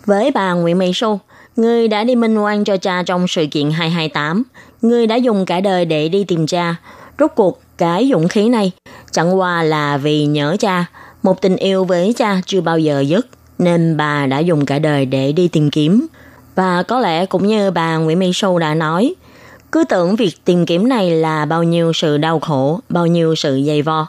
Với bà Nguyễn Mỹ Xu, Người đã đi minh oan cho cha trong sự kiện 228. Người đã dùng cả đời để đi tìm cha. Rốt cuộc, cái dũng khí này chẳng qua là vì nhớ cha. Một tình yêu với cha chưa bao giờ dứt. Nên bà đã dùng cả đời để đi tìm kiếm. Và có lẽ cũng như bà Nguyễn Minh Sâu đã nói, cứ tưởng việc tìm kiếm này là bao nhiêu sự đau khổ, bao nhiêu sự dày vò.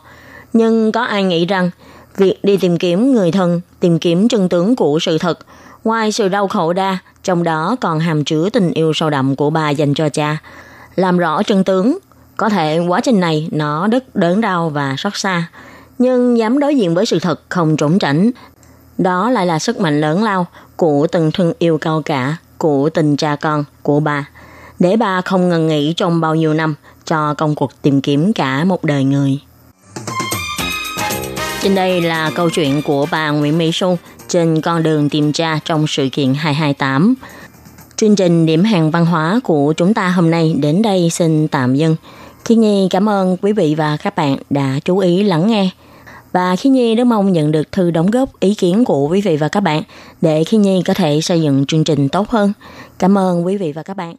Nhưng có ai nghĩ rằng việc đi tìm kiếm người thân, tìm kiếm chân tướng của sự thật, ngoài sự đau khổ đa, trong đó còn hàm chứa tình yêu sâu đậm của bà dành cho cha. Làm rõ chân tướng, có thể quá trình này nó rất đớn đau và xót xa, nhưng dám đối diện với sự thật không trốn tránh. Đó lại là sức mạnh lớn lao của từng thân yêu cao cả, của tình cha con, của bà, để bà không ngần nghỉ trong bao nhiêu năm cho công cuộc tìm kiếm cả một đời người. Trên đây là câu chuyện của bà Nguyễn Mỹ Xuân trên con đường tìm cha trong sự kiện 228. Chương trình điểm hàng văn hóa của chúng ta hôm nay đến đây xin tạm dừng. Khi Nhi cảm ơn quý vị và các bạn đã chú ý lắng nghe. Và Khi Nhi rất mong nhận được thư đóng góp, ý kiến của quý vị và các bạn để Khi Nhi có thể xây dựng chương trình tốt hơn. Cảm ơn quý vị và các bạn.